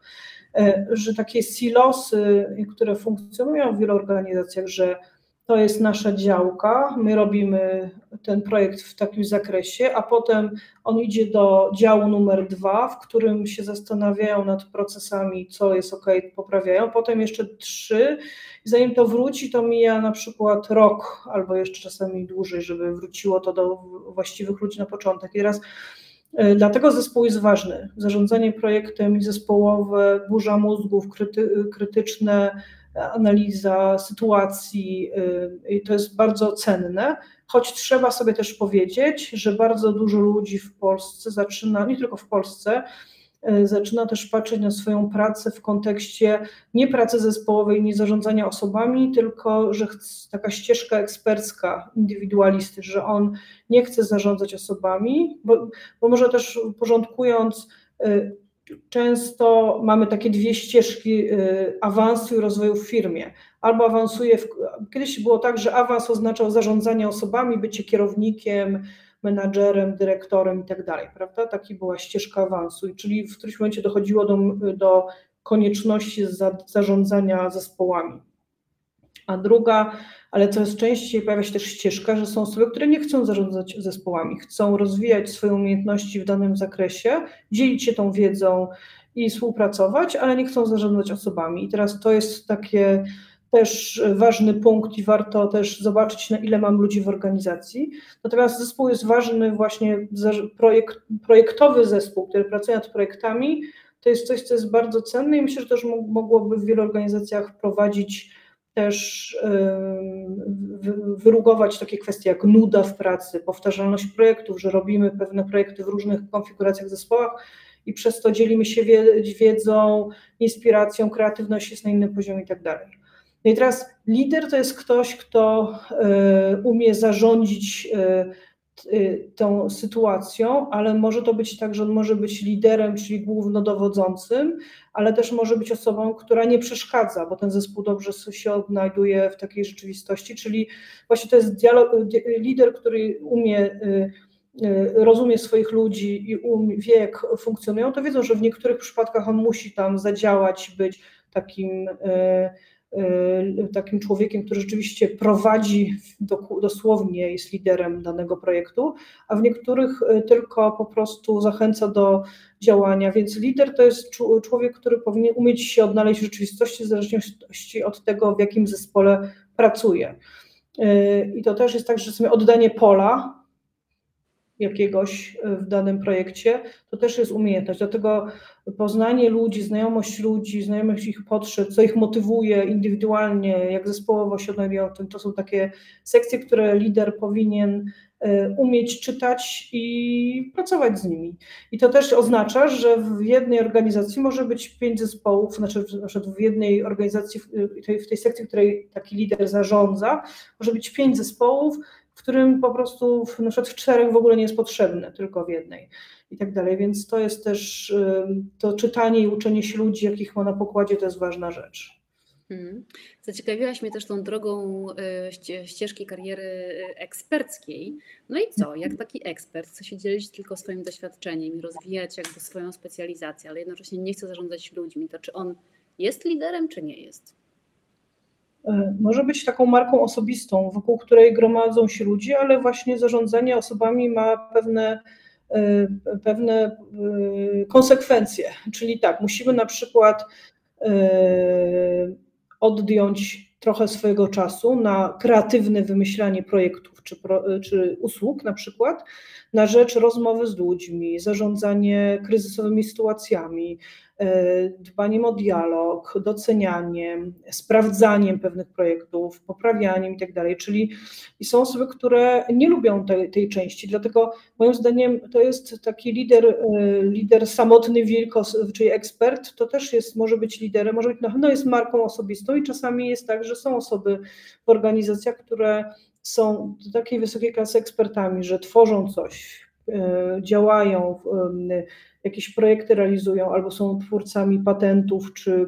Że takie silosy, które funkcjonują w wielu organizacjach, że to jest nasza działka, my robimy ten projekt w takim zakresie, a potem on idzie do działu numer dwa, w którym się zastanawiają nad procesami, co jest ok, poprawiają, potem jeszcze trzy, zanim to wróci, to mija na przykład rok albo jeszcze czasami dłużej, żeby wróciło to do właściwych ludzi na początek. I teraz e, Dlatego zespół jest ważny. Zarządzanie projektem i zespołowe, burza mózgów, kryty, krytyczne analiza sytuacji y, to jest bardzo cenne, choć trzeba sobie też powiedzieć, że bardzo dużo ludzi w Polsce zaczyna, nie tylko w Polsce, y, zaczyna też patrzeć na swoją pracę w kontekście nie pracy zespołowej, nie zarządzania osobami, tylko że taka ścieżka ekspercka, indywidualisty, że on nie chce zarządzać osobami, bo, bo może też porządkując y, często mamy takie dwie ścieżki y, awansu i rozwoju w firmie. Albo awansuje, w, kiedyś było tak, że awans oznaczał zarządzanie osobami, bycie kierownikiem, menadżerem, dyrektorem i tak dalej, prawda? Taki była ścieżka awansu, czyli w którymś momencie dochodziło do, do konieczności za, zarządzania zespołami. A druga ale coraz częściej pojawia się też ścieżka, że są osoby, które nie chcą zarządzać zespołami, chcą rozwijać swoje umiejętności w danym zakresie, dzielić się tą wiedzą i współpracować, ale nie chcą zarządzać osobami. I teraz to jest takie też ważny punkt i warto też zobaczyć, na ile mam ludzi w organizacji. Natomiast zespół jest ważny, właśnie projekt, projektowy zespół, który pracuje nad projektami, to jest coś, co jest bardzo cenne i myślę, że też mogłoby w wielu organizacjach prowadzić też wyrugować takie kwestie jak nuda w pracy, powtarzalność projektów, że robimy pewne projekty w różnych konfiguracjach, zespołach i przez to dzielimy się wiedzą, inspiracją, kreatywność jest na innym poziomie i tak dalej. No i teraz lider to jest ktoś, kto e, umie zarządzić Y, tą sytuacją, ale może to być tak, że on może być liderem, czyli głównodowodzącym, ale też może być osobą, która nie przeszkadza, bo ten zespół dobrze się odnajduje w takiej rzeczywistości, czyli właśnie to jest dialog, lider, który umie y, y, rozumie swoich ludzi i umie, wie, jak funkcjonują, to wiedzą, że w niektórych przypadkach on musi tam zadziałać, być takim Y, takim człowiekiem, który rzeczywiście prowadzi, dosłownie jest liderem danego projektu, a w niektórych y, tylko po prostu zachęca do działania. Więc lider to jest człowiek, który powinien umieć się odnaleźć w rzeczywistości w zależności od tego, w jakim zespole pracuje. Y, I to też jest tak, że sobie oddanie pola jakiegoś w danym projekcie, to też jest umiejętność. Dlatego poznanie ludzi, znajomość ludzi, znajomość ich potrzeb, co ich motywuje indywidualnie, jak zespołowo się odnajdują, to są takie sekcje, które lider powinien e, umieć czytać i pracować z nimi. I to też oznacza, że w jednej organizacji może być pięć zespołów, znaczy w jednej organizacji, w tej, w tej sekcji, której taki lider zarządza, może być pięć zespołów, którym po prostu w, na przykład w czterech w ogóle nie jest potrzebne, tylko w jednej i tak dalej. Więc to jest też to czytanie i uczenie się ludzi, jakich ma na pokładzie, to jest ważna rzecz. Hmm. Zaciekawiłaś mnie też tą drogą e, ścieżki kariery e, eksperckiej. No i co? Jak taki ekspert chce się dzielić tylko swoim doświadczeniem i rozwijać jakby swoją specjalizację, ale jednocześnie nie chce zarządzać ludźmi, to czy on jest liderem, czy nie jest? E, może być taką marką osobistą, wokół której gromadzą się ludzie, ale właśnie zarządzanie osobami ma pewne, e, pewne e, konsekwencje. Czyli tak, musimy na przykład odjąć trochę swojego czasu na kreatywne wymyślanie projektów czy, czy usług na przykład, na rzecz rozmowy z ludźmi, zarządzanie kryzysowymi sytuacjami, dbaniem o dialog, docenianiem, sprawdzaniem pewnych projektów, poprawianiem itd. Tak czyli i są osoby, które nie lubią tej, tej części, dlatego moim zdaniem to jest taki lider, e, lider samotny wilkos, czyli ekspert, to też jest, może być liderem, może być na pewno jest marką osobistą i czasami jest tak, że są osoby w organizacjach, które są do takiej wysokiej klasy ekspertami, że tworzą coś, e, działają, jakieś projekty realizują albo są twórcami patentów czy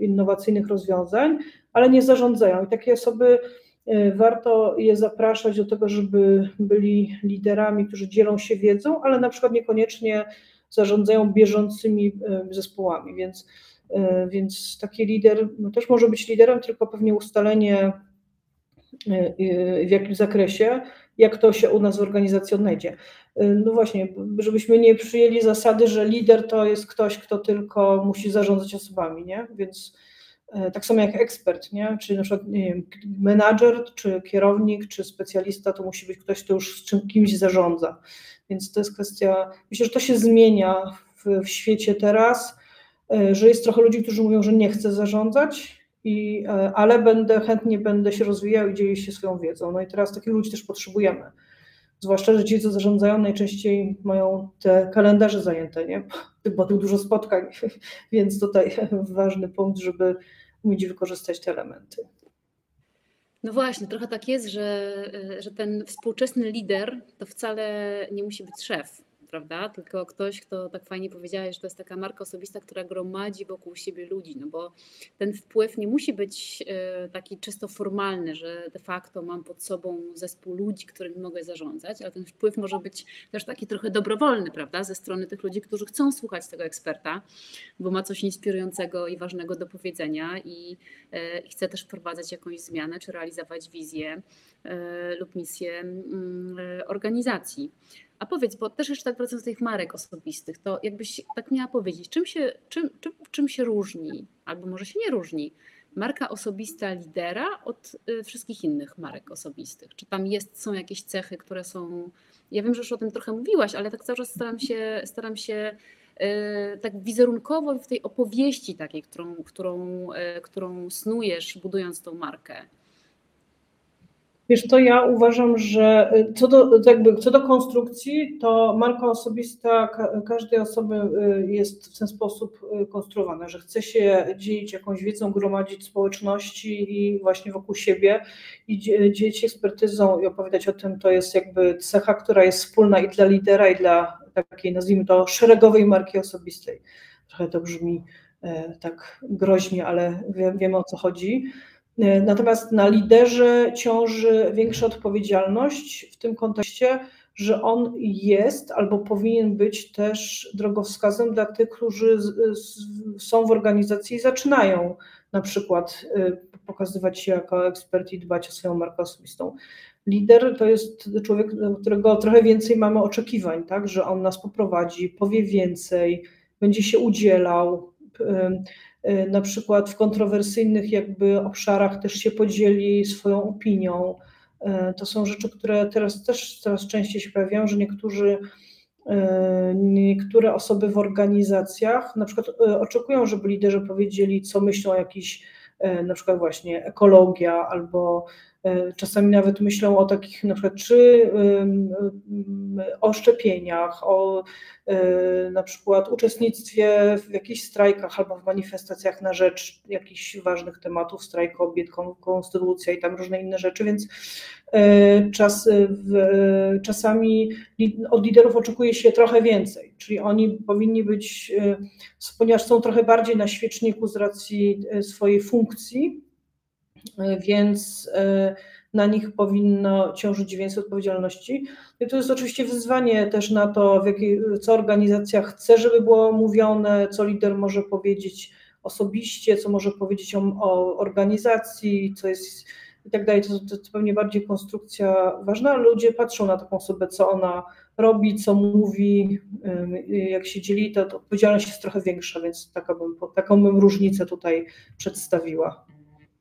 innowacyjnych rozwiązań, ale nie zarządzają. I takie osoby e, warto je zapraszać do tego, żeby byli liderami, którzy dzielą się wiedzą, ale na przykład niekoniecznie zarządzają bieżącymi e, zespołami. Więc, e, więc taki lider no też może być liderem, tylko pewnie ustalenie w jakim zakresie, jak to się u nas w organizacji odnajdzie. No właśnie, żebyśmy nie przyjęli zasady, że lider to jest ktoś, kto tylko musi zarządzać osobami, nie? Więc tak samo jak ekspert, nie? Czyli na przykład, nie wiem, menadżer, czy kierownik, czy specjalista, to musi być ktoś, kto już z czym, kimś zarządza. Więc to jest kwestia, myślę, że to się zmienia w, w świecie teraz, że jest trochę ludzi, którzy mówią, że nie chcę zarządzać, i, ale będę, chętnie będę się rozwijał i dzielił się swoją wiedzą. No i teraz takich ludzi też potrzebujemy. Zwłaszcza, że ci, co zarządzają, najczęściej mają te kalendarze zajęte, nie? bo tu dużo spotkań, więc tutaj ważny punkt, żeby umieć wykorzystać te elementy. No właśnie, trochę tak jest, że, że ten współczesny lider to wcale nie musi być szef prawda? Tylko ktoś, kto tak fajnie powiedziałeś, że to jest taka marka osobista, która gromadzi wokół siebie ludzi, no bo ten wpływ nie musi być e, taki czysto formalny, że de facto mam pod sobą zespół ludzi, którymi mogę zarządzać, ale ten wpływ może być też taki trochę dobrowolny, prawda? Ze strony tych ludzi, którzy chcą słuchać tego eksperta, bo ma coś inspirującego i ważnego do powiedzenia i, e, i chce też wprowadzać jakąś zmianę, czy realizować wizję e, lub misję mm, organizacji. A powiedz, bo też jeszcze tak wracając do tych marek osobistych, to jakbyś tak miała powiedzieć, czym się, czym, czym, czym się różni, albo może się nie różni, marka osobista lidera od y, wszystkich innych marek osobistych? Czy tam jest, są jakieś cechy, które są. Ja wiem, że już o tym trochę mówiłaś, ale tak cały czas staram się, staram się y, tak wizerunkowo w tej opowieści takiej, którą, którą, y, którą snujesz, budując tą markę. Wiesz, to ja uważam, że y, co do, jakby, co do konstrukcji, to marka osobista każdej osoby y, jest w ten sposób y, konstruowana, że chce się dzielić jakąś wiedzą, gromadzić społeczności i właśnie wokół siebie i dzielić ekspertyzą i opowiadać o tym, to jest jakby cecha, która jest wspólna i dla lidera, i dla takiej, nazwijmy to, szeregowej marki osobistej. Trochę to brzmi tak groźnie, ale wiemy o co chodzi. E, natomiast na liderze ciąży większa odpowiedzialność w tym kontekście, że on jest albo powinien być też drogowskazem dla tych, którzy są w organizacji i zaczynają na przykład e, pokazywać się jako ekspert i dbać o swoją markę osobistą. Lider to jest człowiek, którego trochę więcej mamy oczekiwań, tak, że on nas poprowadzi, powie więcej, będzie się udzielał, Y, na przykład w kontrowersyjnych jakby obszarach też się podzieli swoją opinią. Y, to są rzeczy, które teraz też coraz częściej się pojawiają, że niektórzy, y, niektóre osoby w organizacjach na przykład oczekują, żeby liderzy powiedzieli, co myślą o jakichś na przykład właśnie ekologia albo czasami nawet myślą o takich na przykład czy o szczepieniach, o e, na przykład uczestnictwie w jakichś strajkach albo w manifestacjach na rzecz jakichś ważnych tematów, strajk kobiet, konstytucja i tam różne inne rzeczy, więc e, czas, czasami od liderów oczekuje się trochę więcej, czyli oni powinni być, ponieważ są trochę bardziej na świeczniku z racji swojej funkcji, więc e, na nich powinno ciążyć więcej odpowiedzialności. I to jest oczywiście wyzwanie też na to, w jakiej, co organizacja chce, żeby było mówione, co lider może powiedzieć osobiście, co może powiedzieć o, o organizacji, co jest i tak dalej. To, to, to pewnie bardziej konstrukcja ważna, ludzie patrzą na taką osobę, co ona robi, co mówi, jak się dzieli, to, to odpowiedzialność jest trochę większa, więc taką bym, taką bym różnicę tutaj przedstawiła.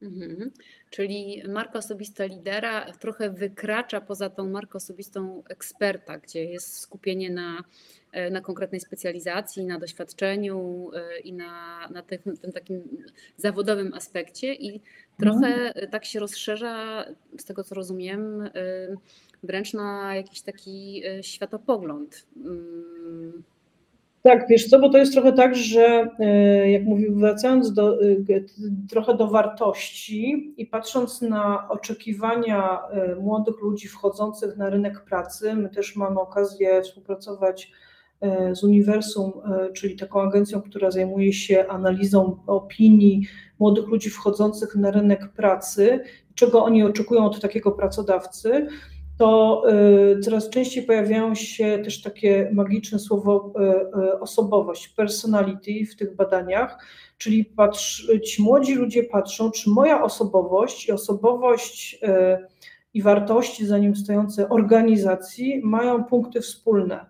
Mhm. Czyli marka osobista lidera trochę wykracza poza tą marką osobistą eksperta, gdzie jest skupienie na, e, na konkretnej specjalizacji, na doświadczeniu e, i na, na tym, tym takim zawodowym aspekcie i trochę mhm. tak się rozszerza, z tego co rozumiem, e, wręcz na jakiś taki światopogląd. Tak, wiesz co, bo to jest trochę tak, że e, jak mówił, wracając do, e, trochę do wartości i patrząc na oczekiwania e, młodych ludzi wchodzących na rynek pracy, my też mamy okazję współpracować z Uniwersum, czyli taką agencją, która zajmuje się analizą opinii młodych ludzi wchodzących na rynek pracy, czego oni oczekują od takiego pracodawcy. To y, coraz częściej pojawiają się też takie magiczne słowo y, y, osobowość, personality w tych badaniach, czyli patrz, ci młodzi ludzie patrzą, czy moja osobowość i osobowość i wartości za nim stojące organizacji mają punkty wspólne.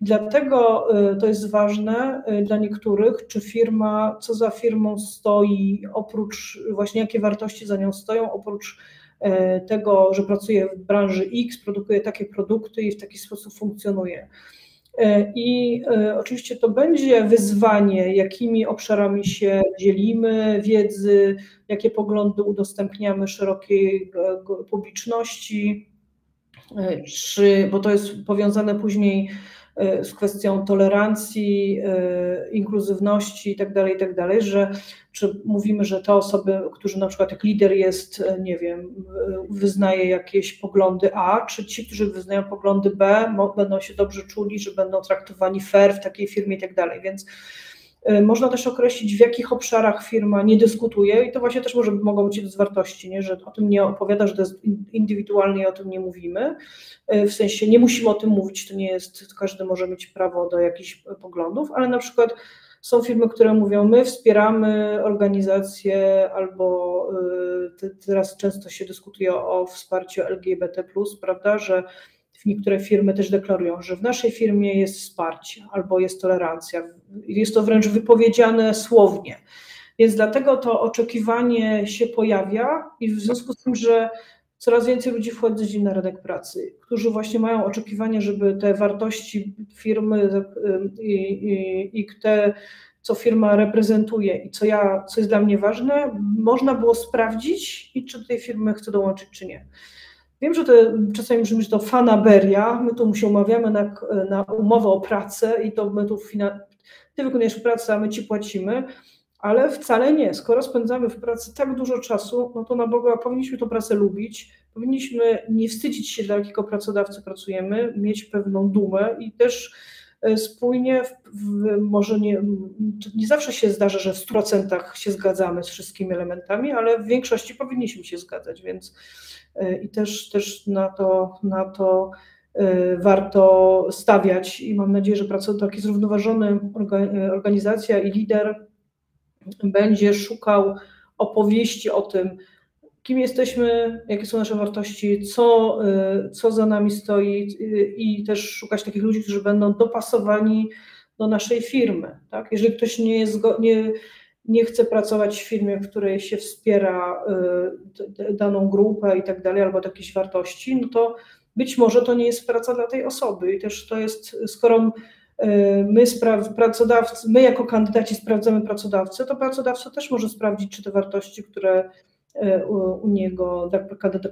Dlatego to jest ważne dla niektórych, czy firma, co za firmą stoi, oprócz właśnie jakie wartości za nią stoją, oprócz tego, że pracuje w branży X, produkuje takie produkty i w taki sposób funkcjonuje. E, I e, oczywiście to będzie wyzwanie, jakimi obszarami się dzielimy wiedzy, jakie poglądy udostępniamy szerokiej publiczności, czy, bo to jest powiązane później z kwestią tolerancji, y, inkluzywności itd., tak itd., tak że czy mówimy, że te osoby, którzy na przykład jak lider jest, y, nie wiem, wyznaje jakieś poglądy A, czy ci, którzy wyznają poglądy B, będą się dobrze czuli, że będą traktowani fair w takiej firmie itd., tak więc Y, można też określić, w jakich obszarach firma nie dyskutuje i to właśnie też może mogą być wartości, nie? że o tym nie opowiada, że to jest indywidualnie o tym nie mówimy. Y, w sensie nie musimy o tym mówić, to nie jest, każdy może mieć prawo do jakichś poglądów, ale na przykład są firmy, które mówią, my wspieramy organizację, albo y, teraz często się dyskutuje o wsparciu LGBT, prawda, że niektóre firmy też deklarują, że w naszej firmie jest wsparcie albo jest tolerancja. Jest to wręcz wypowiedziane słownie. Więc dlatego to oczekiwanie się pojawia i w związku z tym, że coraz więcej ludzi wchodzi na rynek pracy, którzy właśnie mają oczekiwanie, żeby te wartości firmy i, i, i te, co firma reprezentuje i co, ja, co jest dla mnie ważne, można było sprawdzić i czy do tej firmy chcę dołączyć, czy nie. Wiem, że to czasami brzmi, że to fanaberia, my tu się umawiamy na, na umowę o pracę i to my tu fina, ty wykonujesz pracę, a my ci płacimy, ale wcale nie. Skoro spędzamy w pracy tak dużo czasu, no to na Boga powinniśmy tę pracę lubić, powinniśmy nie wstydzić się, dla jakiego pracodawcy pracujemy, mieć pewną dumę i też spójnie, w, w, może nie, nie zawsze się zdarza, że w 100% się zgadzamy z wszystkimi elementami, ale w większości powinniśmy się zgadzać, więc E, i też, też na to, na to e, warto stawiać. I mam nadzieję, że taki zrównoważony organizacja i lider będzie szukał opowieści o tym, kim jesteśmy, jakie są nasze wartości, co, e, co za nami stoi i też szukać takich ludzi, którzy będą dopasowani do naszej firmy. Tak? Jeżeli ktoś nie jest, nie, nie chce pracować w firmie, w której się wspiera y, daną grupę i tak dalej, albo jakieś wartości, no to być może to nie jest praca dla tej osoby. I też to jest, skoro y, my, pracodawcy, my jako kandydaci sprawdzamy pracodawcę, to pracodawca też może sprawdzić, czy te wartości, które y, u, niego,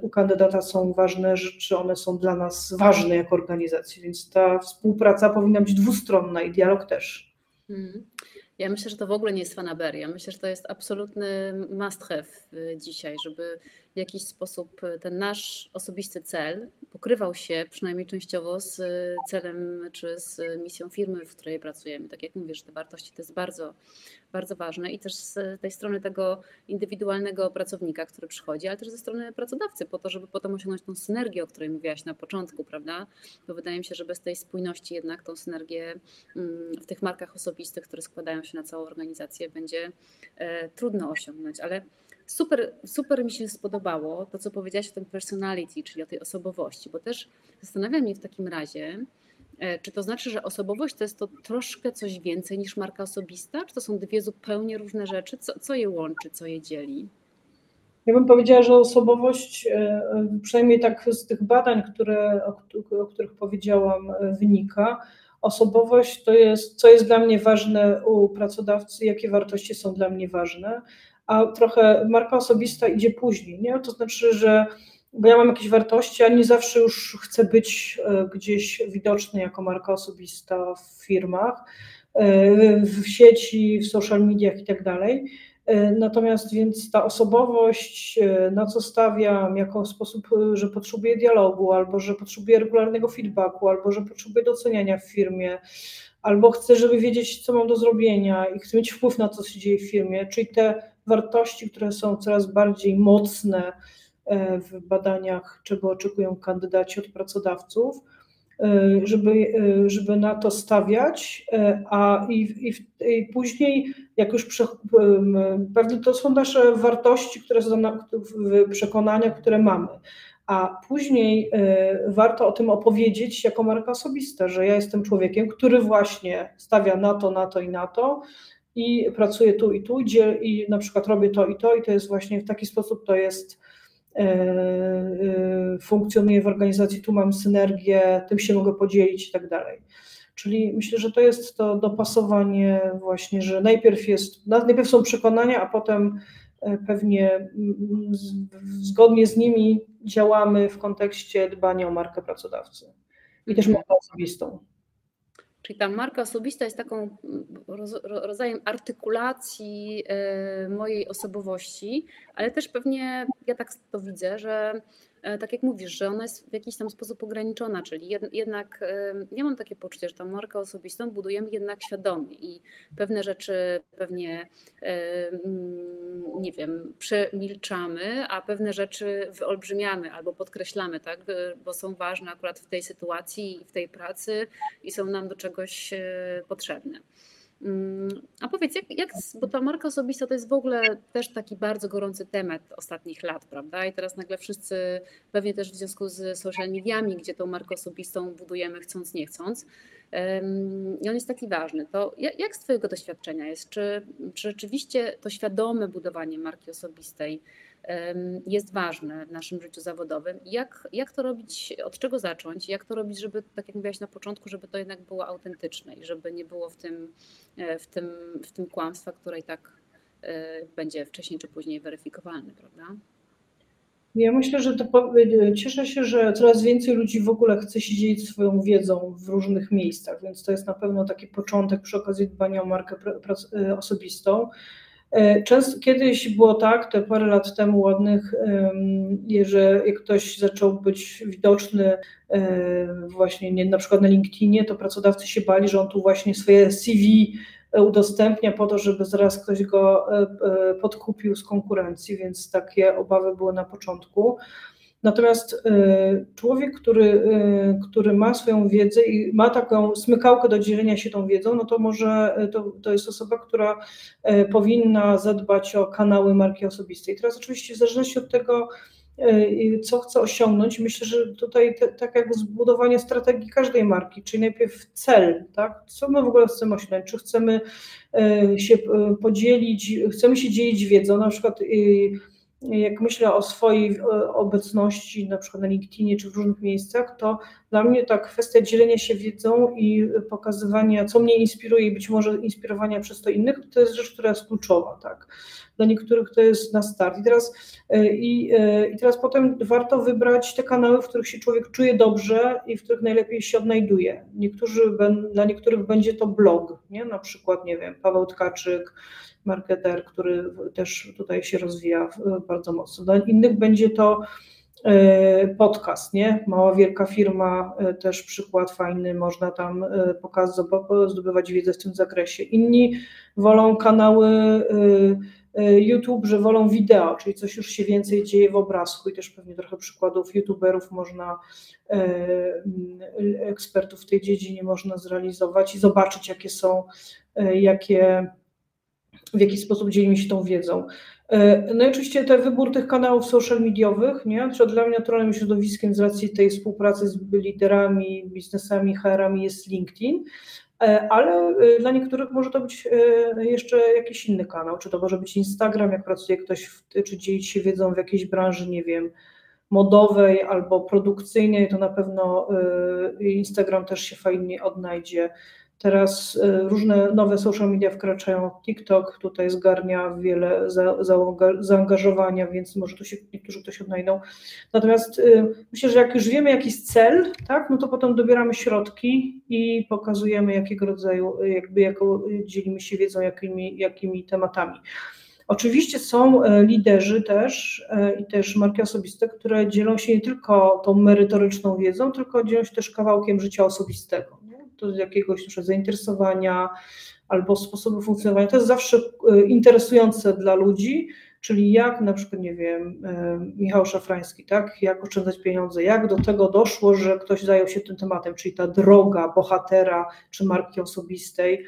u kandydata są ważne, czy one są dla nas ważne jako organizacji. Więc ta współpraca powinna być dwustronna i dialog też. Hmm. Ja myślę, że to w ogóle nie jest fanaberia. Myślę, że to jest absolutny must have y, dzisiaj, żeby jakiś sposób y, ten nasz osobisty cel pokrywał się przynajmniej częściowo z y, celem czy z misją firmy, w której pracujemy. Tak jak mówisz, te wartości to jest bardzo, bardzo ważne i też z tej strony tego indywidualnego pracownika, który przychodzi, ale też ze strony pracodawcy, po to, żeby potem osiągnąć tą synergię, o której mówiłaś na początku, prawda? Bo wydaje mi się, że bez tej spójności jednak tą synergię mm, w tych markach osobistych, które składają się na całą organizację, będzie e, trudno osiągnąć, ale Super, super mi się spodobało to, co powiedziałaś o tym personality, czyli o tej osobowości, bo też zastanawia mnie w takim razie, e, czy to znaczy, że osobowość to jest to troszkę coś więcej niż marka osobista? Czy to są dwie zupełnie różne rzeczy? Co, co je łączy, co je dzieli? Ja bym powiedziała, że osobowość, e, e, przynajmniej tak z tych badań, które, o, o których powiedziałam, wynika, osobowość to jest, co jest dla mnie ważne u pracodawcy, jakie wartości są dla mnie ważne a trochę marka osobista idzie później, nie? To znaczy, że bo ja mam jakieś wartości, a nie zawsze już chcę być e, gdzieś widoczny jako marka osobista w firmach, e, w sieci, w social mediach i tak dalej. E, natomiast więc ta osobowość, na co stawiam, jako sposób, że potrzebuję dialogu, albo że potrzebuję regularnego feedbacku, albo że potrzebuję doceniania w firmie, albo chcę, żeby wiedzieć, co mam do zrobienia i chcę mieć wpływ na to, co się dzieje w firmie, czyli te wartości, które są coraz bardziej mocne w badaniach, czego oczekują kandydaci od pracodawców, żeby, żeby na to stawiać, a i, i, i później, jak już prze, pewnie to są nasze wartości, które są na, przekonania, które mamy a później warto o tym opowiedzieć jako marka osobista, że ja jestem człowiekiem, który właśnie stawia na to, na to i na to i pracuję tu i tu i na przykład robię to i to i to jest właśnie w taki sposób to jest y, y, funkcjonuje w organizacji, tu mam synergię, tym się mogę podzielić i tak dalej. Czyli myślę, że to jest to dopasowanie właśnie, że najpierw jest, najpierw są przekonania, a potem E, pewnie mm, zgodnie z nimi działamy w kontekście dbania o markę pracodawcy i też markę osobistą. Czyli ta marka osobista jest taką mm, rodzajem artykulacji e, mojej osobowości, ale też pewnie ja tak to widzę, że tak jak mówisz, że ona jest w jakiś tam sposób ograniczona, czyli jednak ja mam takie poczucie, że tą markę osobistą budujemy jednak świadomie i pewne rzeczy pewnie, nie wiem, przemilczamy, a pewne rzeczy wyolbrzymiamy albo podkreślamy, tak, bo są ważne akurat w tej sytuacji, w tej pracy i są nam do czegoś e, potrzebne. Mm, a powiedz, jak, jak, bo ta marka osobista to jest w ogóle też taki bardzo gorący temat ostatnich lat, prawda? I teraz nagle wszyscy, pewnie też w związku z social mediami, gdzie tą markę osobistą budujemy chcąc, nie chcąc, i on jest taki ważny. To jak, z Twojego doświadczenia jest? Czy, czy rzeczywiście to świadome budowanie marki osobistej jest ważne w naszym życiu zawodowym. Jak, jak to robić, od czego zacząć? Jak to robić, żeby, tak jak mówiłaś na początku, żeby to jednak było autentyczne i żeby nie było w tym, e, w tym, w tym kłamstwa, które i tak e, będzie wcześniej czy później weryfikowalne, prawda? Ja myślę, że to, cieszę się, że coraz więcej ludzi w ogóle chce się dzielić swoją wiedzą w różnych miejscach, więc to jest na pewno taki początek przy okazji dbania o markę e, osobistą. E, często kiedyś było tak, te parę lat temu ładnych, że jak ktoś zaczął być widoczny e, właśnie nie, na przykład na LinkedInie, to pracodawcy się bali, że on tu właśnie swoje CV udostępnia po to, żeby zaraz ktoś go e, podkupił z konkurencji, więc takie obawy były na początku. Natomiast y, człowiek, który, y, który ma swoją wiedzę i ma taką smykałkę do dzielenia się tą wiedzą, no to może y, to, to jest osoba, która powinna zadbać o kanały marki osobistej. Teraz oczywiście w zależności od tego, co chce osiągnąć, myślę, że tutaj te, tak jak zbudowanie strategii każdej marki, czyli najpierw cel, tak? co my w ogóle chcemy osiągnąć, czy chcemy się podzielić, chcemy się dzielić wiedzą, na przykład jak myślę o swojej obecności na przykład na LinkedInie czy w różnych miejscach, to dla mnie ta kwestia dzielenia się wiedzą i pokazywania, co mnie inspiruje i być może inspirowania przez to innych, to jest rzecz, która jest kluczowa, tak. Dla niektórych to jest na start. I teraz, e, i, e, i teraz potem warto wybrać te kanały, w których się człowiek czuje dobrze i w których najlepiej się odnajduje. Niektórzy, dla niektórych będzie to blog, nie? na przykład, nie wiem, Paweł Tkaczyk, marketer, który też tutaj się rozwija bardzo mocno. Dla innych będzie to e, podcast, nie? Mała, wielka firma, e, też przykład fajny, można tam e, pokazać, zdobywać wiedzę w tym zakresie. Inni wolą kanały YouTube, że wolą wideo, czyli coś już się więcej dzieje w obrazku i też pewnie trochę przykładów YouTuberów można, ekspertów w tej dziedzinie można zrealizować i zobaczyć, jakie są, jakie w jaki sposób dzielimy się tą wiedzą. No i oczywiście ten wybór tych kanałów social mediowych, nie? Dla mnie naturalnym środowiskiem z racji tej współpracy z liderami, biznesami, HR-ami jest LinkedIn, ale e, dla niektórych może to być jeszcze jakiś inny kanał, czy to może być Instagram, jak pracuje ktoś, w, czy dzielić się wiedzą w jakiejś branży, nie wiem, modowej albo produkcyjnej, to na pewno Instagram też się fajnie odnajdzie. Teraz y, różne nowe social media wkraczają. TikTok tutaj zgarnia wiele za, za, zaangażowania, więc może tu się niektórzy ktoś odnajdą. Natomiast y, myślę, że jak już wiemy jaki jest cel, tak, no to potem dobieramy środki i pokazujemy jakiego rodzaju, jakby jako dzielimy się wiedzą, jakimi, jakimi tematami. Oczywiście są liderzy też i też marki osobiste, które dzielą się nie tylko tą merytoryczną wiedzą, tylko dzielą się też kawałkiem życia osobistego z jakiegoś przykład, zainteresowania albo sposobu funkcjonowania. To jest zawsze e, interesujące dla ludzi, czyli jak na przykład, nie wiem, e, Michał Szafrański, tak, jak oszczędzać pieniądze, jak do tego doszło, że ktoś zajął się tym tematem, czyli ta droga bohatera czy marki osobistej,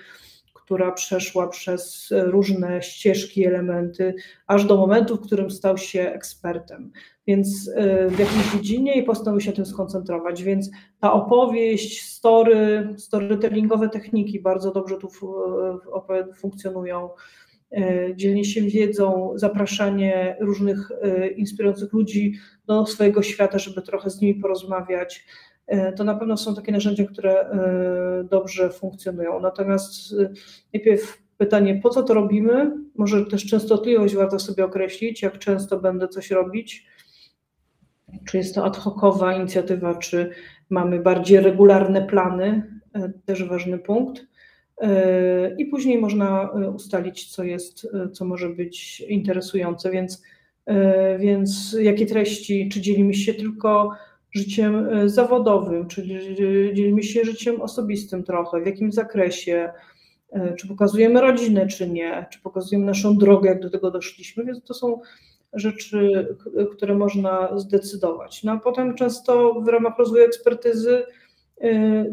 która przeszła przez różne ścieżki, elementy, aż do momentu, w którym stał się ekspertem. Więc e, w jakiejś dziedzinie i postanowił się tym skoncentrować. Więc ta opowieść, story, storytellingowe techniki bardzo dobrze tu funkcjonują. E, dzielenie się wiedzą, zapraszanie różnych e, inspirujących ludzi do swojego świata, żeby trochę z nimi porozmawiać. E, to na pewno są takie narzędzia, które dobrze funkcjonują. Natomiast najpierw pytanie, po co to robimy? Może też częstotliwość warto sobie określić, jak często będę coś robić. Czy jest to ad hocowa inicjatywa, czy mamy bardziej regularne plany? Też ważny punkt. E, i później można e, ustalić, co jest, e, co może być interesujące, więc, więc jakie treści, czy dzielimy się tylko życiem zawodowym, czy dzielimy się życiem osobistym trochę, w jakim zakresie, czy pokazujemy rodzinę, czy nie, czy pokazujemy naszą drogę, jak do tego doszliśmy, więc to są rzeczy, które można zdecydować. No a potem często w ramach rozwoju ekspertyzy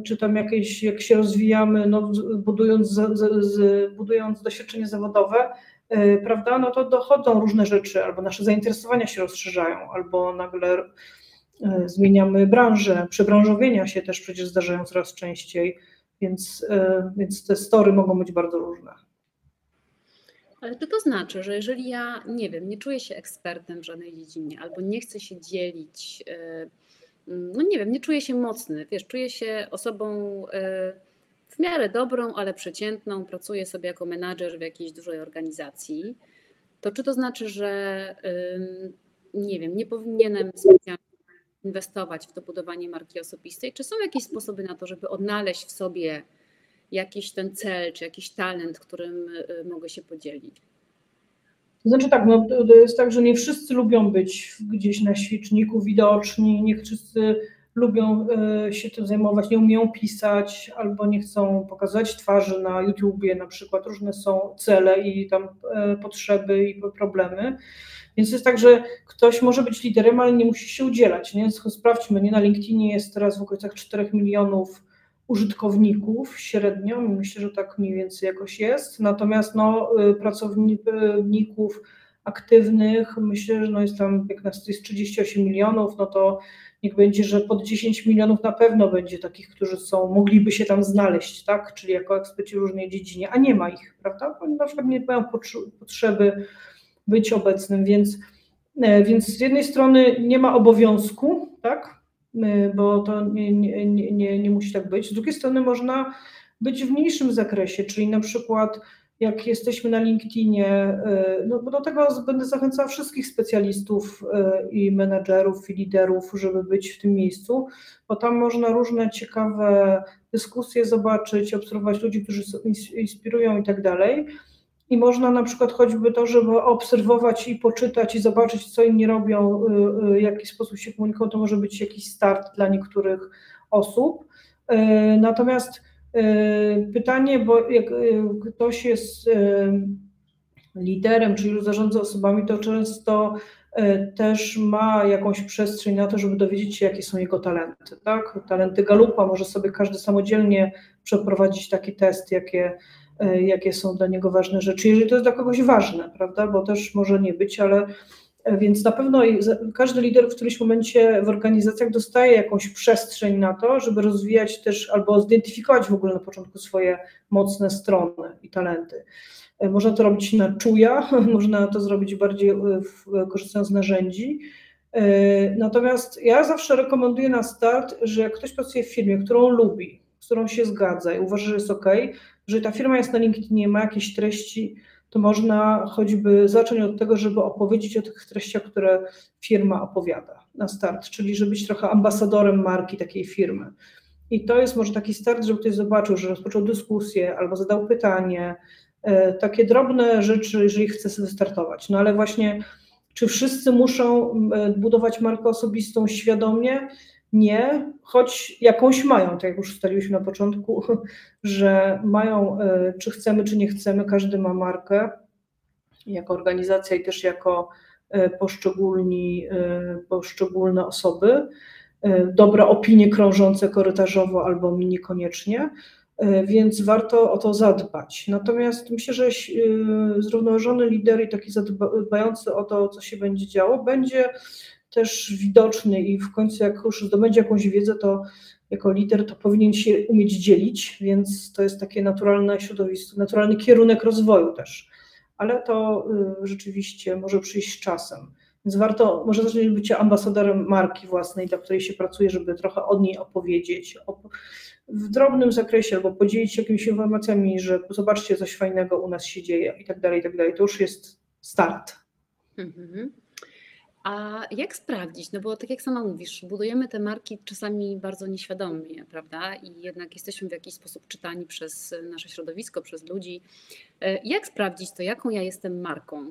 czy tam jakieś, jak się rozwijamy, no, budując, z, z, budując doświadczenie zawodowe, prawda, no to dochodzą różne rzeczy, albo nasze zainteresowania się rozszerzają, albo nagle zmieniamy branżę, przebranżowienia się też przecież zdarzają coraz częściej, więc, więc te story mogą być bardzo różne. Ale czy to znaczy, że jeżeli ja, nie wiem, nie czuję się ekspertem w żadnej dziedzinie, albo nie chcę się dzielić Mm, no nie wiem, nie czuję się mocny, wiesz, czuję się osobą e, w miarę dobrą, ale przeciętną, pracuję sobie jako menadżer w jakiejś dużej organizacji, to czy to znaczy, że nie wiem, nie powinienem specjalnie inwestować w to budowanie marki osobistej? Czy są jakieś sposoby na to, żeby odnaleźć w sobie jakiś ten cel, czy jakiś talent, którym e, mogę się podzielić? To znaczy tak, no, to jest tak, że nie wszyscy lubią być gdzieś na świeczniku widoczni, nie wszyscy lubią e, się tym zajmować, nie umieją pisać albo nie chcą pokazać twarzy na YouTubie na przykład. Różne są cele i tam e, potrzeby i problemy. Więc jest tak, że ktoś może być liderem, ale nie musi się udzielać. Nie? Sprawdźmy, nie na LinkedInie jest teraz w okolicach 4 milionów użytkowników średnio, myślę, że tak mniej więcej jakoś jest, natomiast no, y, pracowników aktywnych, myślę, że no jest tam, jak nas jest 38 milionów, no to niech będzie, że pod 10 milionów na pewno będzie takich, którzy są, mogliby się tam znaleźć, tak, czyli jako eksperci w różnej dziedzinie, a nie ma ich, prawda, oni na przykład nie mają potrzeby być obecnym, więc, e, więc z jednej strony nie ma obowiązku, tak, Y, bo to nie, nie, nie, nie musi tak być. Z drugiej strony można być w mniejszym zakresie, czyli na przykład jak jesteśmy na LinkedInie, y, no do tego będę zachęcała wszystkich specjalistów i menedżerów i liderów, żeby być w tym miejscu, bo tam można różne ciekawe dyskusje zobaczyć, obserwować ludzi, którzy inspirują i tak dalej. I można na przykład choćby to, żeby obserwować i poczytać i zobaczyć, co inni robią, y, y, w jaki sposób się komunikują, to może być jakiś start dla niektórych osób. Y, natomiast pytanie, bo jak ktoś jest liderem, czyli zarządza osobami, to często też ma jakąś przestrzeń na to, żeby dowiedzieć się, jakie są jego talenty. Tak? Talenty Galupa może sobie każdy samodzielnie przeprowadzić taki test, jakie jakie są dla niego ważne rzeczy, jeżeli to jest dla kogoś ważne, prawda, bo też może nie być, ale e, więc na pewno każdy lider w którymś momencie w organizacjach dostaje jakąś przestrzeń na to, żeby rozwijać też albo zidentyfikować w ogóle na początku swoje mocne strony i talenty. E, można to robić na czuja, można to zrobić bardziej korzystając z narzędzi. Natomiast ja zawsze rekomenduję na start, że jak ktoś pracuje w firmie, którą lubi, z którą się zgadza i uważa, że jest ok, że ta firma jest na LinkedInie, ma jakieś treści, to można choćby zacząć od tego, żeby opowiedzieć o tych treściach, które firma opowiada na start, czyli żeby być trochę ambasadorem marki takiej firmy. I to jest może taki start, żeby ktoś zobaczył, że rozpoczął dyskusję albo zadał pytanie, e, takie drobne rzeczy, jeżeli chce sobie wystartować. No ale właśnie, czy wszyscy muszą e, budować markę osobistą świadomie? Nie, choć jakąś mają, tak jak już ustaliliśmy na początku, że mają, e, czy chcemy, czy nie chcemy, każdy ma markę. jako organizacja i też jako poszczególni, poszczególne osoby. Dobre opinie krążące korytarzowo albo mi niekoniecznie, więc warto o to zadbać. Natomiast myślę, że zrównoważony lider i taki zadbający o to, co się będzie działo, będzie też widoczny i w końcu jak już zdobędzie jakąś wiedzę, to jako lider to powinien się umieć dzielić, więc to jest takie naturalne środowisko, naturalny kierunek rozwoju też. Ale to y, rzeczywiście może przyjść z czasem. Więc warto, może zacząć bycie ambasadorem marki własnej, dla której się pracuje, żeby trochę od niej opowiedzieć w drobnym zakresie, albo podzielić się jakimiś informacjami, że zobaczcie, coś fajnego u nas się dzieje i tak dalej, i tak dalej. To już jest start. Mhm. A jak sprawdzić? No bo tak jak sama mówisz, budujemy te marki czasami bardzo nieświadomie, prawda? I jednak jesteśmy w jakiś sposób czytani przez nasze środowisko, przez ludzi. E, jak sprawdzić to, jaką ja jestem marką?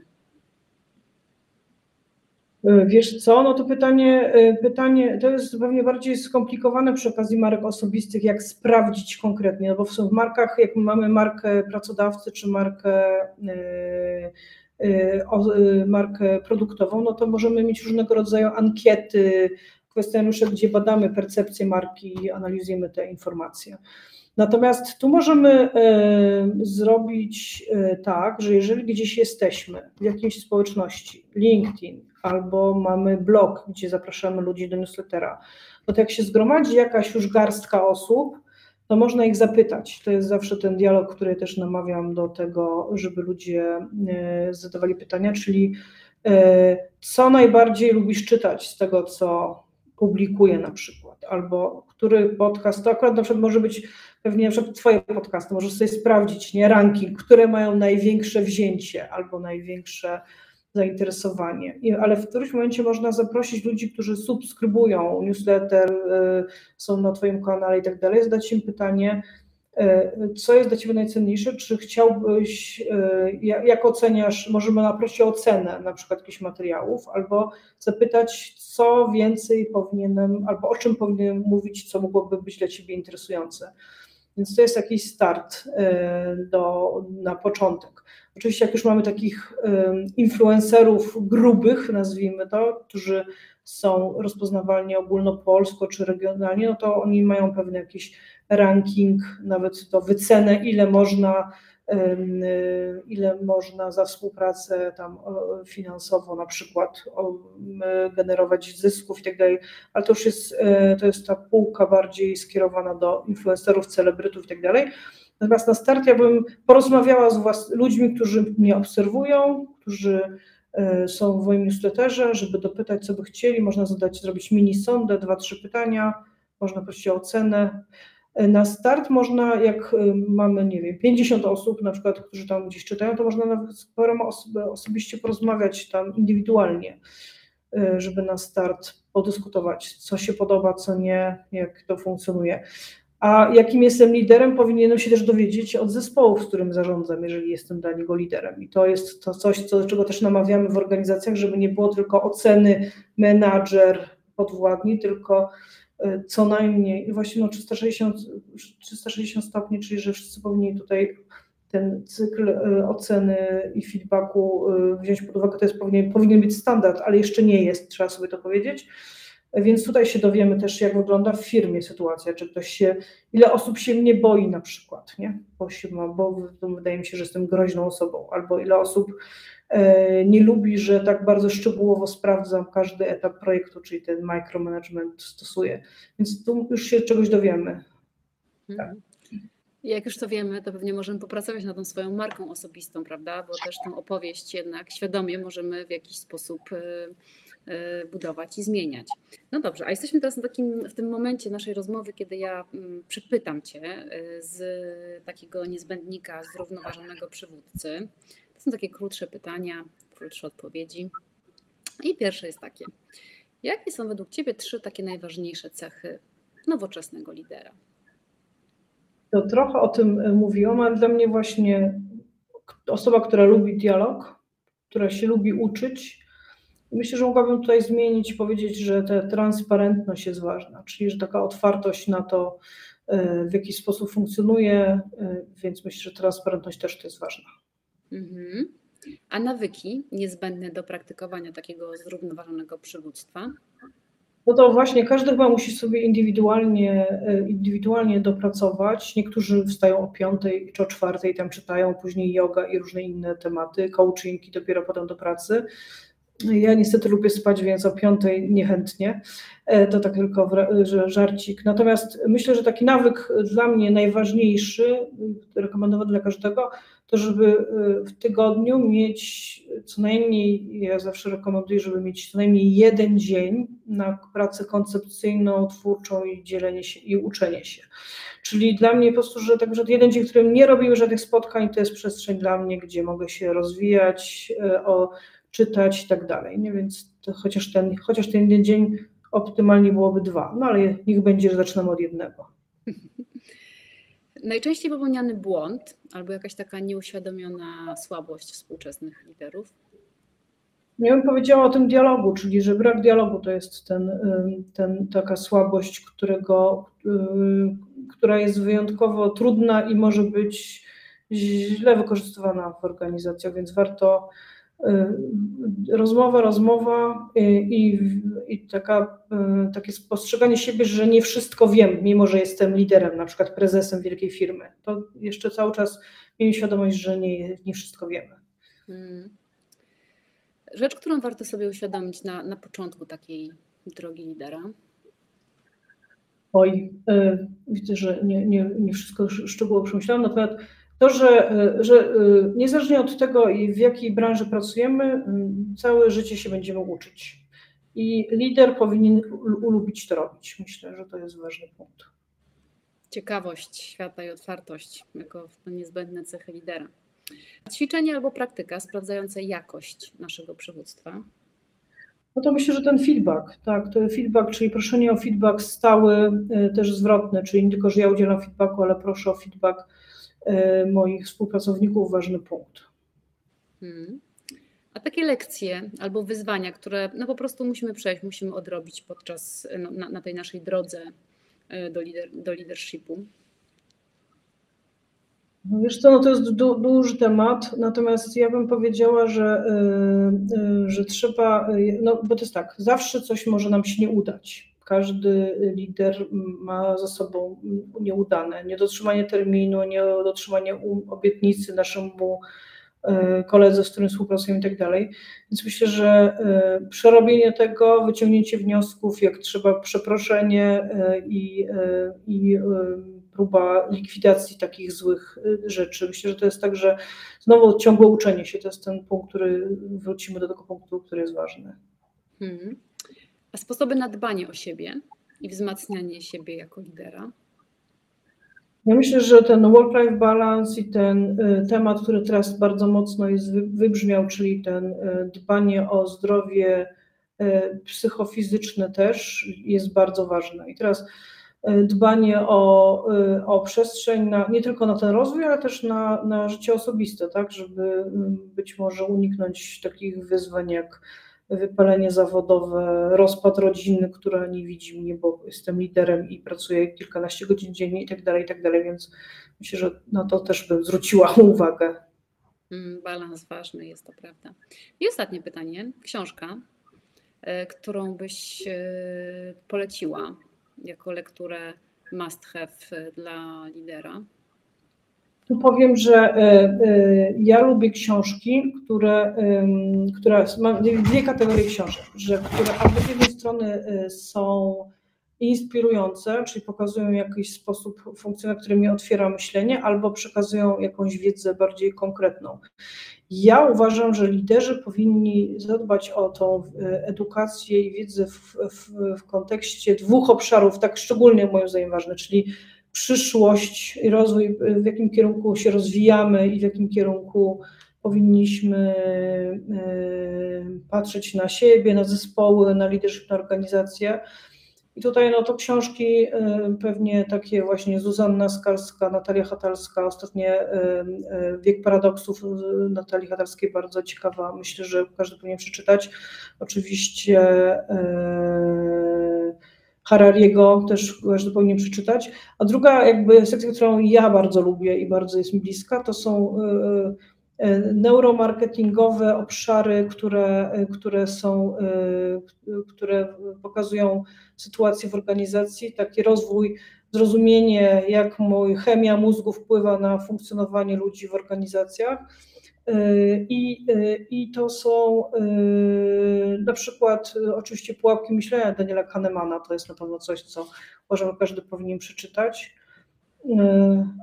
E, wiesz co, no to pytanie, e, pytanie, to jest pewnie bardziej skomplikowane przy okazji marek osobistych, jak sprawdzić konkretnie, no bo w markach, jak mamy markę pracodawcy czy markę markę produktową, no to możemy mieć różnego rodzaju ankiety, kwestionariusze, gdzie badamy percepcję marki i analizujemy te informacje. Natomiast tu możemy y, zrobić tak, że jeżeli gdzieś jesteśmy w jakiejś społeczności, LinkedIn, albo mamy blog, gdzie zapraszamy ludzi do newslettera, no to jak się zgromadzi jakaś już garstka osób, to można ich zapytać. To jest zawsze ten dialog, który też namawiam do tego, żeby ludzie e, zadawali pytania, czyli e, co najbardziej lubisz czytać z tego, co publikuję na przykład, albo który podcast, to akurat na przykład może być pewnie na przykład twoje podcasty, możesz sobie sprawdzić, nie, ranking, które mają największe wzięcie albo największe zainteresowanie. Ale w którymś momencie można zaprosić ludzi, którzy subskrybują newsletter, y, są na Twoim kanale i tak dalej, zadać im pytanie, y, co jest dla Ciebie najcenniejsze, czy chciałbyś, y, jak oceniasz, możemy naprosić o ocenę na przykład jakichś materiałów, albo zapytać, co więcej powinienem, albo o czym powinienem mówić, co mogłoby być dla Ciebie interesujące. Więc to jest jakiś start do, na początek. Oczywiście, jak już mamy takich influencerów grubych, nazwijmy to, którzy są rozpoznawalni ogólnopolsko czy regionalnie, no to oni mają pewien jakiś ranking, nawet to wycenę, ile można, ile można za współpracę tam finansową na przykład generować zysków i tak dalej, ale to już jest, e, to jest ta półka bardziej skierowana do influencerów, celebrytów i tak dalej. Natomiast na start ja bym porozmawiała z was, ludźmi, którzy mnie obserwują, którzy e, są w moim newsletterze, żeby dopytać, co by chcieli. Można zadać, zrobić mini sondę, dwa, trzy pytania, można prosić o ocenę. E, na start można, jak e, mamy, nie wiem, 50 osób na przykład, którzy tam gdzieś czytają, to można nawet z paroma osobiście porozmawiać tam indywidualnie, żeby na start podyskutować, co się podoba, co nie, jak to funkcjonuje. A jakim jestem liderem, powinienem się też dowiedzieć od zespołu, z którym zarządzam, jeżeli jestem dla niego liderem. I to jest to coś, co, czego też namawiamy w organizacjach, żeby nie było tylko oceny menadżer, podwładni, tylko e, co najmniej właśnie no 360, 360 stopni, czyli że wszyscy powinni tutaj ten cykl e, oceny i feedbacku e, wziąć pod uwagę, to jest powinien, powinien być standard, ale jeszcze nie jest, trzeba sobie to powiedzieć. Więc tutaj się dowiemy też, jak wygląda w firmie sytuacja, czy ktoś się, ile osób się mnie boi na przykład, nie? Bo, się ma, bo wydaje mi się, że jestem groźną osobą, albo ile osób e, nie lubi, że tak bardzo szczegółowo sprawdzam każdy etap projektu, czyli ten micromanagement stosuję. Więc tu już się czegoś dowiemy. Tak. Jak już to wiemy, to pewnie możemy popracować nad tą swoją marką osobistą, prawda? Bo też tą opowieść jednak świadomie możemy w jakiś sposób E, budować i zmieniać. No dobrze, a jesteśmy teraz w, takim, w tym momencie naszej rozmowy, kiedy ja mm, przepytam Cię e, z takiego niezbędnika zrównoważonego przywódcy. To są takie krótsze pytania, krótsze odpowiedzi. I pierwsze jest takie. Jakie są według Ciebie trzy takie najważniejsze cechy nowoczesnego lidera? To trochę o tym e, mówiłam, ale dla mnie właśnie osoba, która lubi dialog, która się lubi uczyć, Myślę, że mogłabym tutaj zmienić, powiedzieć, że ta transparentność jest ważna, czyli że taka otwartość na to, e, w jaki sposób funkcjonuje, e, więc myślę, że transparentność też to jest ważna. Mhm. A nawyki niezbędne do praktykowania takiego zrównoważonego przywództwa? No to właśnie każdy chyba musi sobie indywidualnie, e, indywidualnie dopracować. Niektórzy wstają o piątej czy o czwartej, tam czytają, później yoga i różne inne tematy, coaching i dopiero potem do pracy. Ja niestety lubię spać, więc o piątej niechętnie. E, to tak tylko żarcik. Natomiast myślę, że taki nawyk dla mnie najważniejszy, rekomendowany dla każdego, to żeby y, w tygodniu mieć co najmniej, ja zawsze rekomenduję, żeby mieć co najmniej jeden dzień na pracę koncepcyjną, twórczą i dzielenie się i uczenie się. Czyli dla mnie po prostu, że tak, że jeden dzień, w którym nie robimy żadnych spotkań, to jest przestrzeń dla mnie, gdzie mogę się rozwijać, y, o, czytać i tak dalej. Nie? Więc chociaż ten, chociaż ten jeden dzień optymalnie byłoby dwa, no ale niech będzie, że zaczynamy od jednego. Najczęściej popełniany błąd albo jakaś taka nieuświadomiona słabość współczesnych liderów? Ja bym powiedziała o tym dialogu, czyli że brak dialogu to jest ten, ten, taka słabość, którego, która jest wyjątkowo trudna i może być źle wykorzystywana w organizacjach, więc warto Y, rozmowa, rozmowa y, i, i taka, y, takie spostrzeganie siebie, że nie wszystko wiem, mimo że jestem liderem, na przykład prezesem wielkiej firmy. To jeszcze cały czas miejmy świadomość, że nie, nie wszystko wiemy. Hmm. Rzecz, którą warto sobie uświadomić na, na początku takiej drogi lidera. Oj, widzę, że nie, nie, nie wszystko szczegółowo przemyślałam, natomiast to, że, że y, niezależnie od tego, w jakiej branży pracujemy, całe życie się będziemy uczyć. I lider powinien ulubić to robić. Myślę, że to jest ważny punkt. Ciekawość świata i otwartość jako niezbędne cechy lidera. Ćwiczenie albo praktyka sprawdzające jakość naszego przywództwa. No to myślę, że ten feedback, tak, to feedback, czyli proszenie o feedback stały, y, też zwrotny, czyli nie tylko, że ja udzielam feedbacku, ale proszę o feedback E, moich współpracowników ważny punkt. Hmm. A takie lekcje albo wyzwania, które no po prostu musimy przejść, musimy odrobić podczas no, na, na, tej naszej drodze e, do, lider, do leadershipu? No wiesz co, no to jest du, duży temat, natomiast ja bym powiedziała, że, yy, że trzeba, no bo to jest tak, zawsze coś może nam się nie udać. Każdy lider ma za sobą nieudane, niedotrzymanie terminu, niedotrzymanie obietnicy naszemu e, koledze, z którym współpracujemy i tak dalej. Więc myślę, że e, przerobienie tego, wyciągnięcie wniosków, jak trzeba przeproszenie e, i, i próba likwidacji takich złych rzeczy. Myślę, że to jest tak, że znowu ciągłe uczenie się to jest ten punkt, który wrócimy do tego punktu, który jest ważny. Hmm sposoby na dbanie o siebie i wzmacnianie siebie jako lidera? Ja myślę, że ten work-life balance i ten y, temat, który teraz bardzo mocno jest wybrzmiał, czyli ten y, dbanie o zdrowie y, psychofizyczne też jest bardzo ważne. I teraz dbanie o, o przestrzeń na, nie tylko na ten rozwój, ale też na, na życie osobiste, tak, żeby być może uniknąć takich wyzwań jak wypalenie zawodowe, rozpad rodzinny, która nie widzi mnie, bo jestem liderem i pracuję kilkanaście godzin dziennie i tak dalej, i tak dalej, więc myślę, że na to też bym zwróciła uwagę. Mm, balans ważny jest, to prawda. I ostatnie pytanie. Książka, e, którą byś e, poleciła jako lekturę must have e, dla lidera? Tu powiem, że e, e, ja lubię książki, które, które mam dwie kategorie książek, że które albo z jednej strony e, są inspirujące, czyli pokazują jakiś sposób funkcjonowania, który mi otwiera myślenie, albo przekazują jakąś wiedzę bardziej konkretną. Ja uważam, że liderzy powinni zadbać o tą edukację i wiedzę w, w, w kontekście dwóch obszarów, tak szczególnie moim zdaniem ważne, czyli przyszłość i rozwój, w jakim kierunku się rozwijamy i w jakim kierunku powinniśmy e, patrzeć na siebie, na zespoły, na leadership, na organizację. I tutaj no to książki e, pewnie takie właśnie Zuzanna Skalska, Natalia Hatalska, ostatnie e, Wiek Paradoksów Natalii Hatalskiej, bardzo ciekawa, myślę, że każdy powinien przeczytać. Oczywiście Harariego też każdy powinien przeczytać. A druga jakby sekcja, którą ja bardzo lubię i bardzo jest mi bliska, to są e, neuromarketingowe obszary, które, e, które są, e, które pokazują sytuację w organizacji, taki rozwój, zrozumienie, jak mój chemia mózgu wpływa na funkcjonowanie ludzi w organizacjach. E, I, e, I to są e, na przykład oczywiście pułapki myślenia Daniela Kahnemana, to jest na pewno coś, co uważam, każdy powinien przeczytać.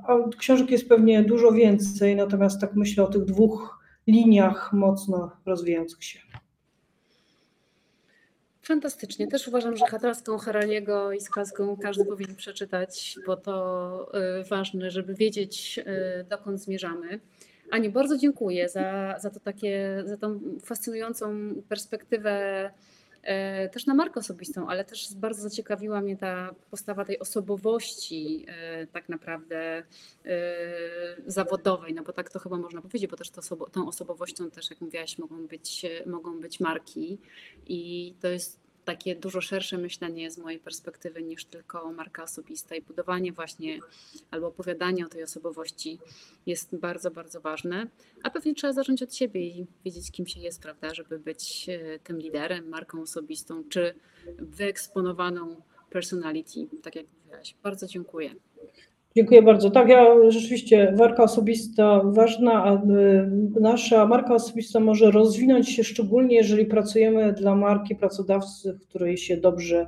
A książek jest pewnie dużo więcej, natomiast tak myślę o tych dwóch liniach mocno rozwijających się. Fantastycznie. Też uważam, że Hatalską, Haraliego i Skalską każdy powinien przeczytać, bo to y, ważne, żeby wiedzieć, y, dokąd zmierzamy. Aniu, bardzo dziękuję za, za to takie, za tą fascynującą perspektywę y, też na markę osobistą, ale też bardzo zaciekawiła mnie ta postawa tej osobowości y, tak naprawdę y, zawodowej, no bo tak to chyba można powiedzieć, bo też to tą osobowością też, jak mówiłaś, mogą być, mogą być marki. I to jest takie dużo szersze myślenie z mojej perspektywy niż tylko marka osobista i budowanie właśnie albo opowiadanie o tej osobowości jest bardzo, bardzo ważne. A pewnie trzeba zacząć od siebie i wiedzieć, kim się jest, prawda, żeby być e, tym liderem, marką osobistą czy wyeksponowaną personality, tak jak mówiłaś. Bardzo dziękuję. Dziękuję bardzo. Tak, ja rzeczywiście marka osobista ważna, a y, nasza marka osobista może rozwinąć się szczególnie, jeżeli pracujemy dla marki pracodawcy, w której się dobrze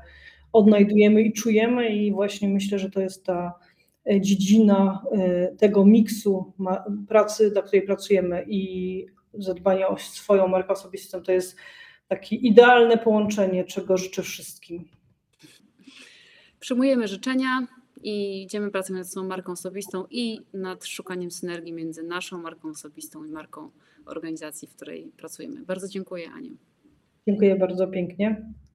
odnajdujemy i czujemy i właśnie myślę, że to jest ta e, dziedzina e, tego miksu pracy, dla której pracujemy i zadbania o swoją markę osobistą. To jest takie idealne połączenie, czego życzę wszystkim. Przyjmujemy życzenia i idziemy pracować nad swoją marką osobistą i nad szukaniem synergii między naszą marką osobistą i marką organizacji, w której pracujemy. Bardzo dziękuję, Aniu. Dziękuję bardzo pięknie.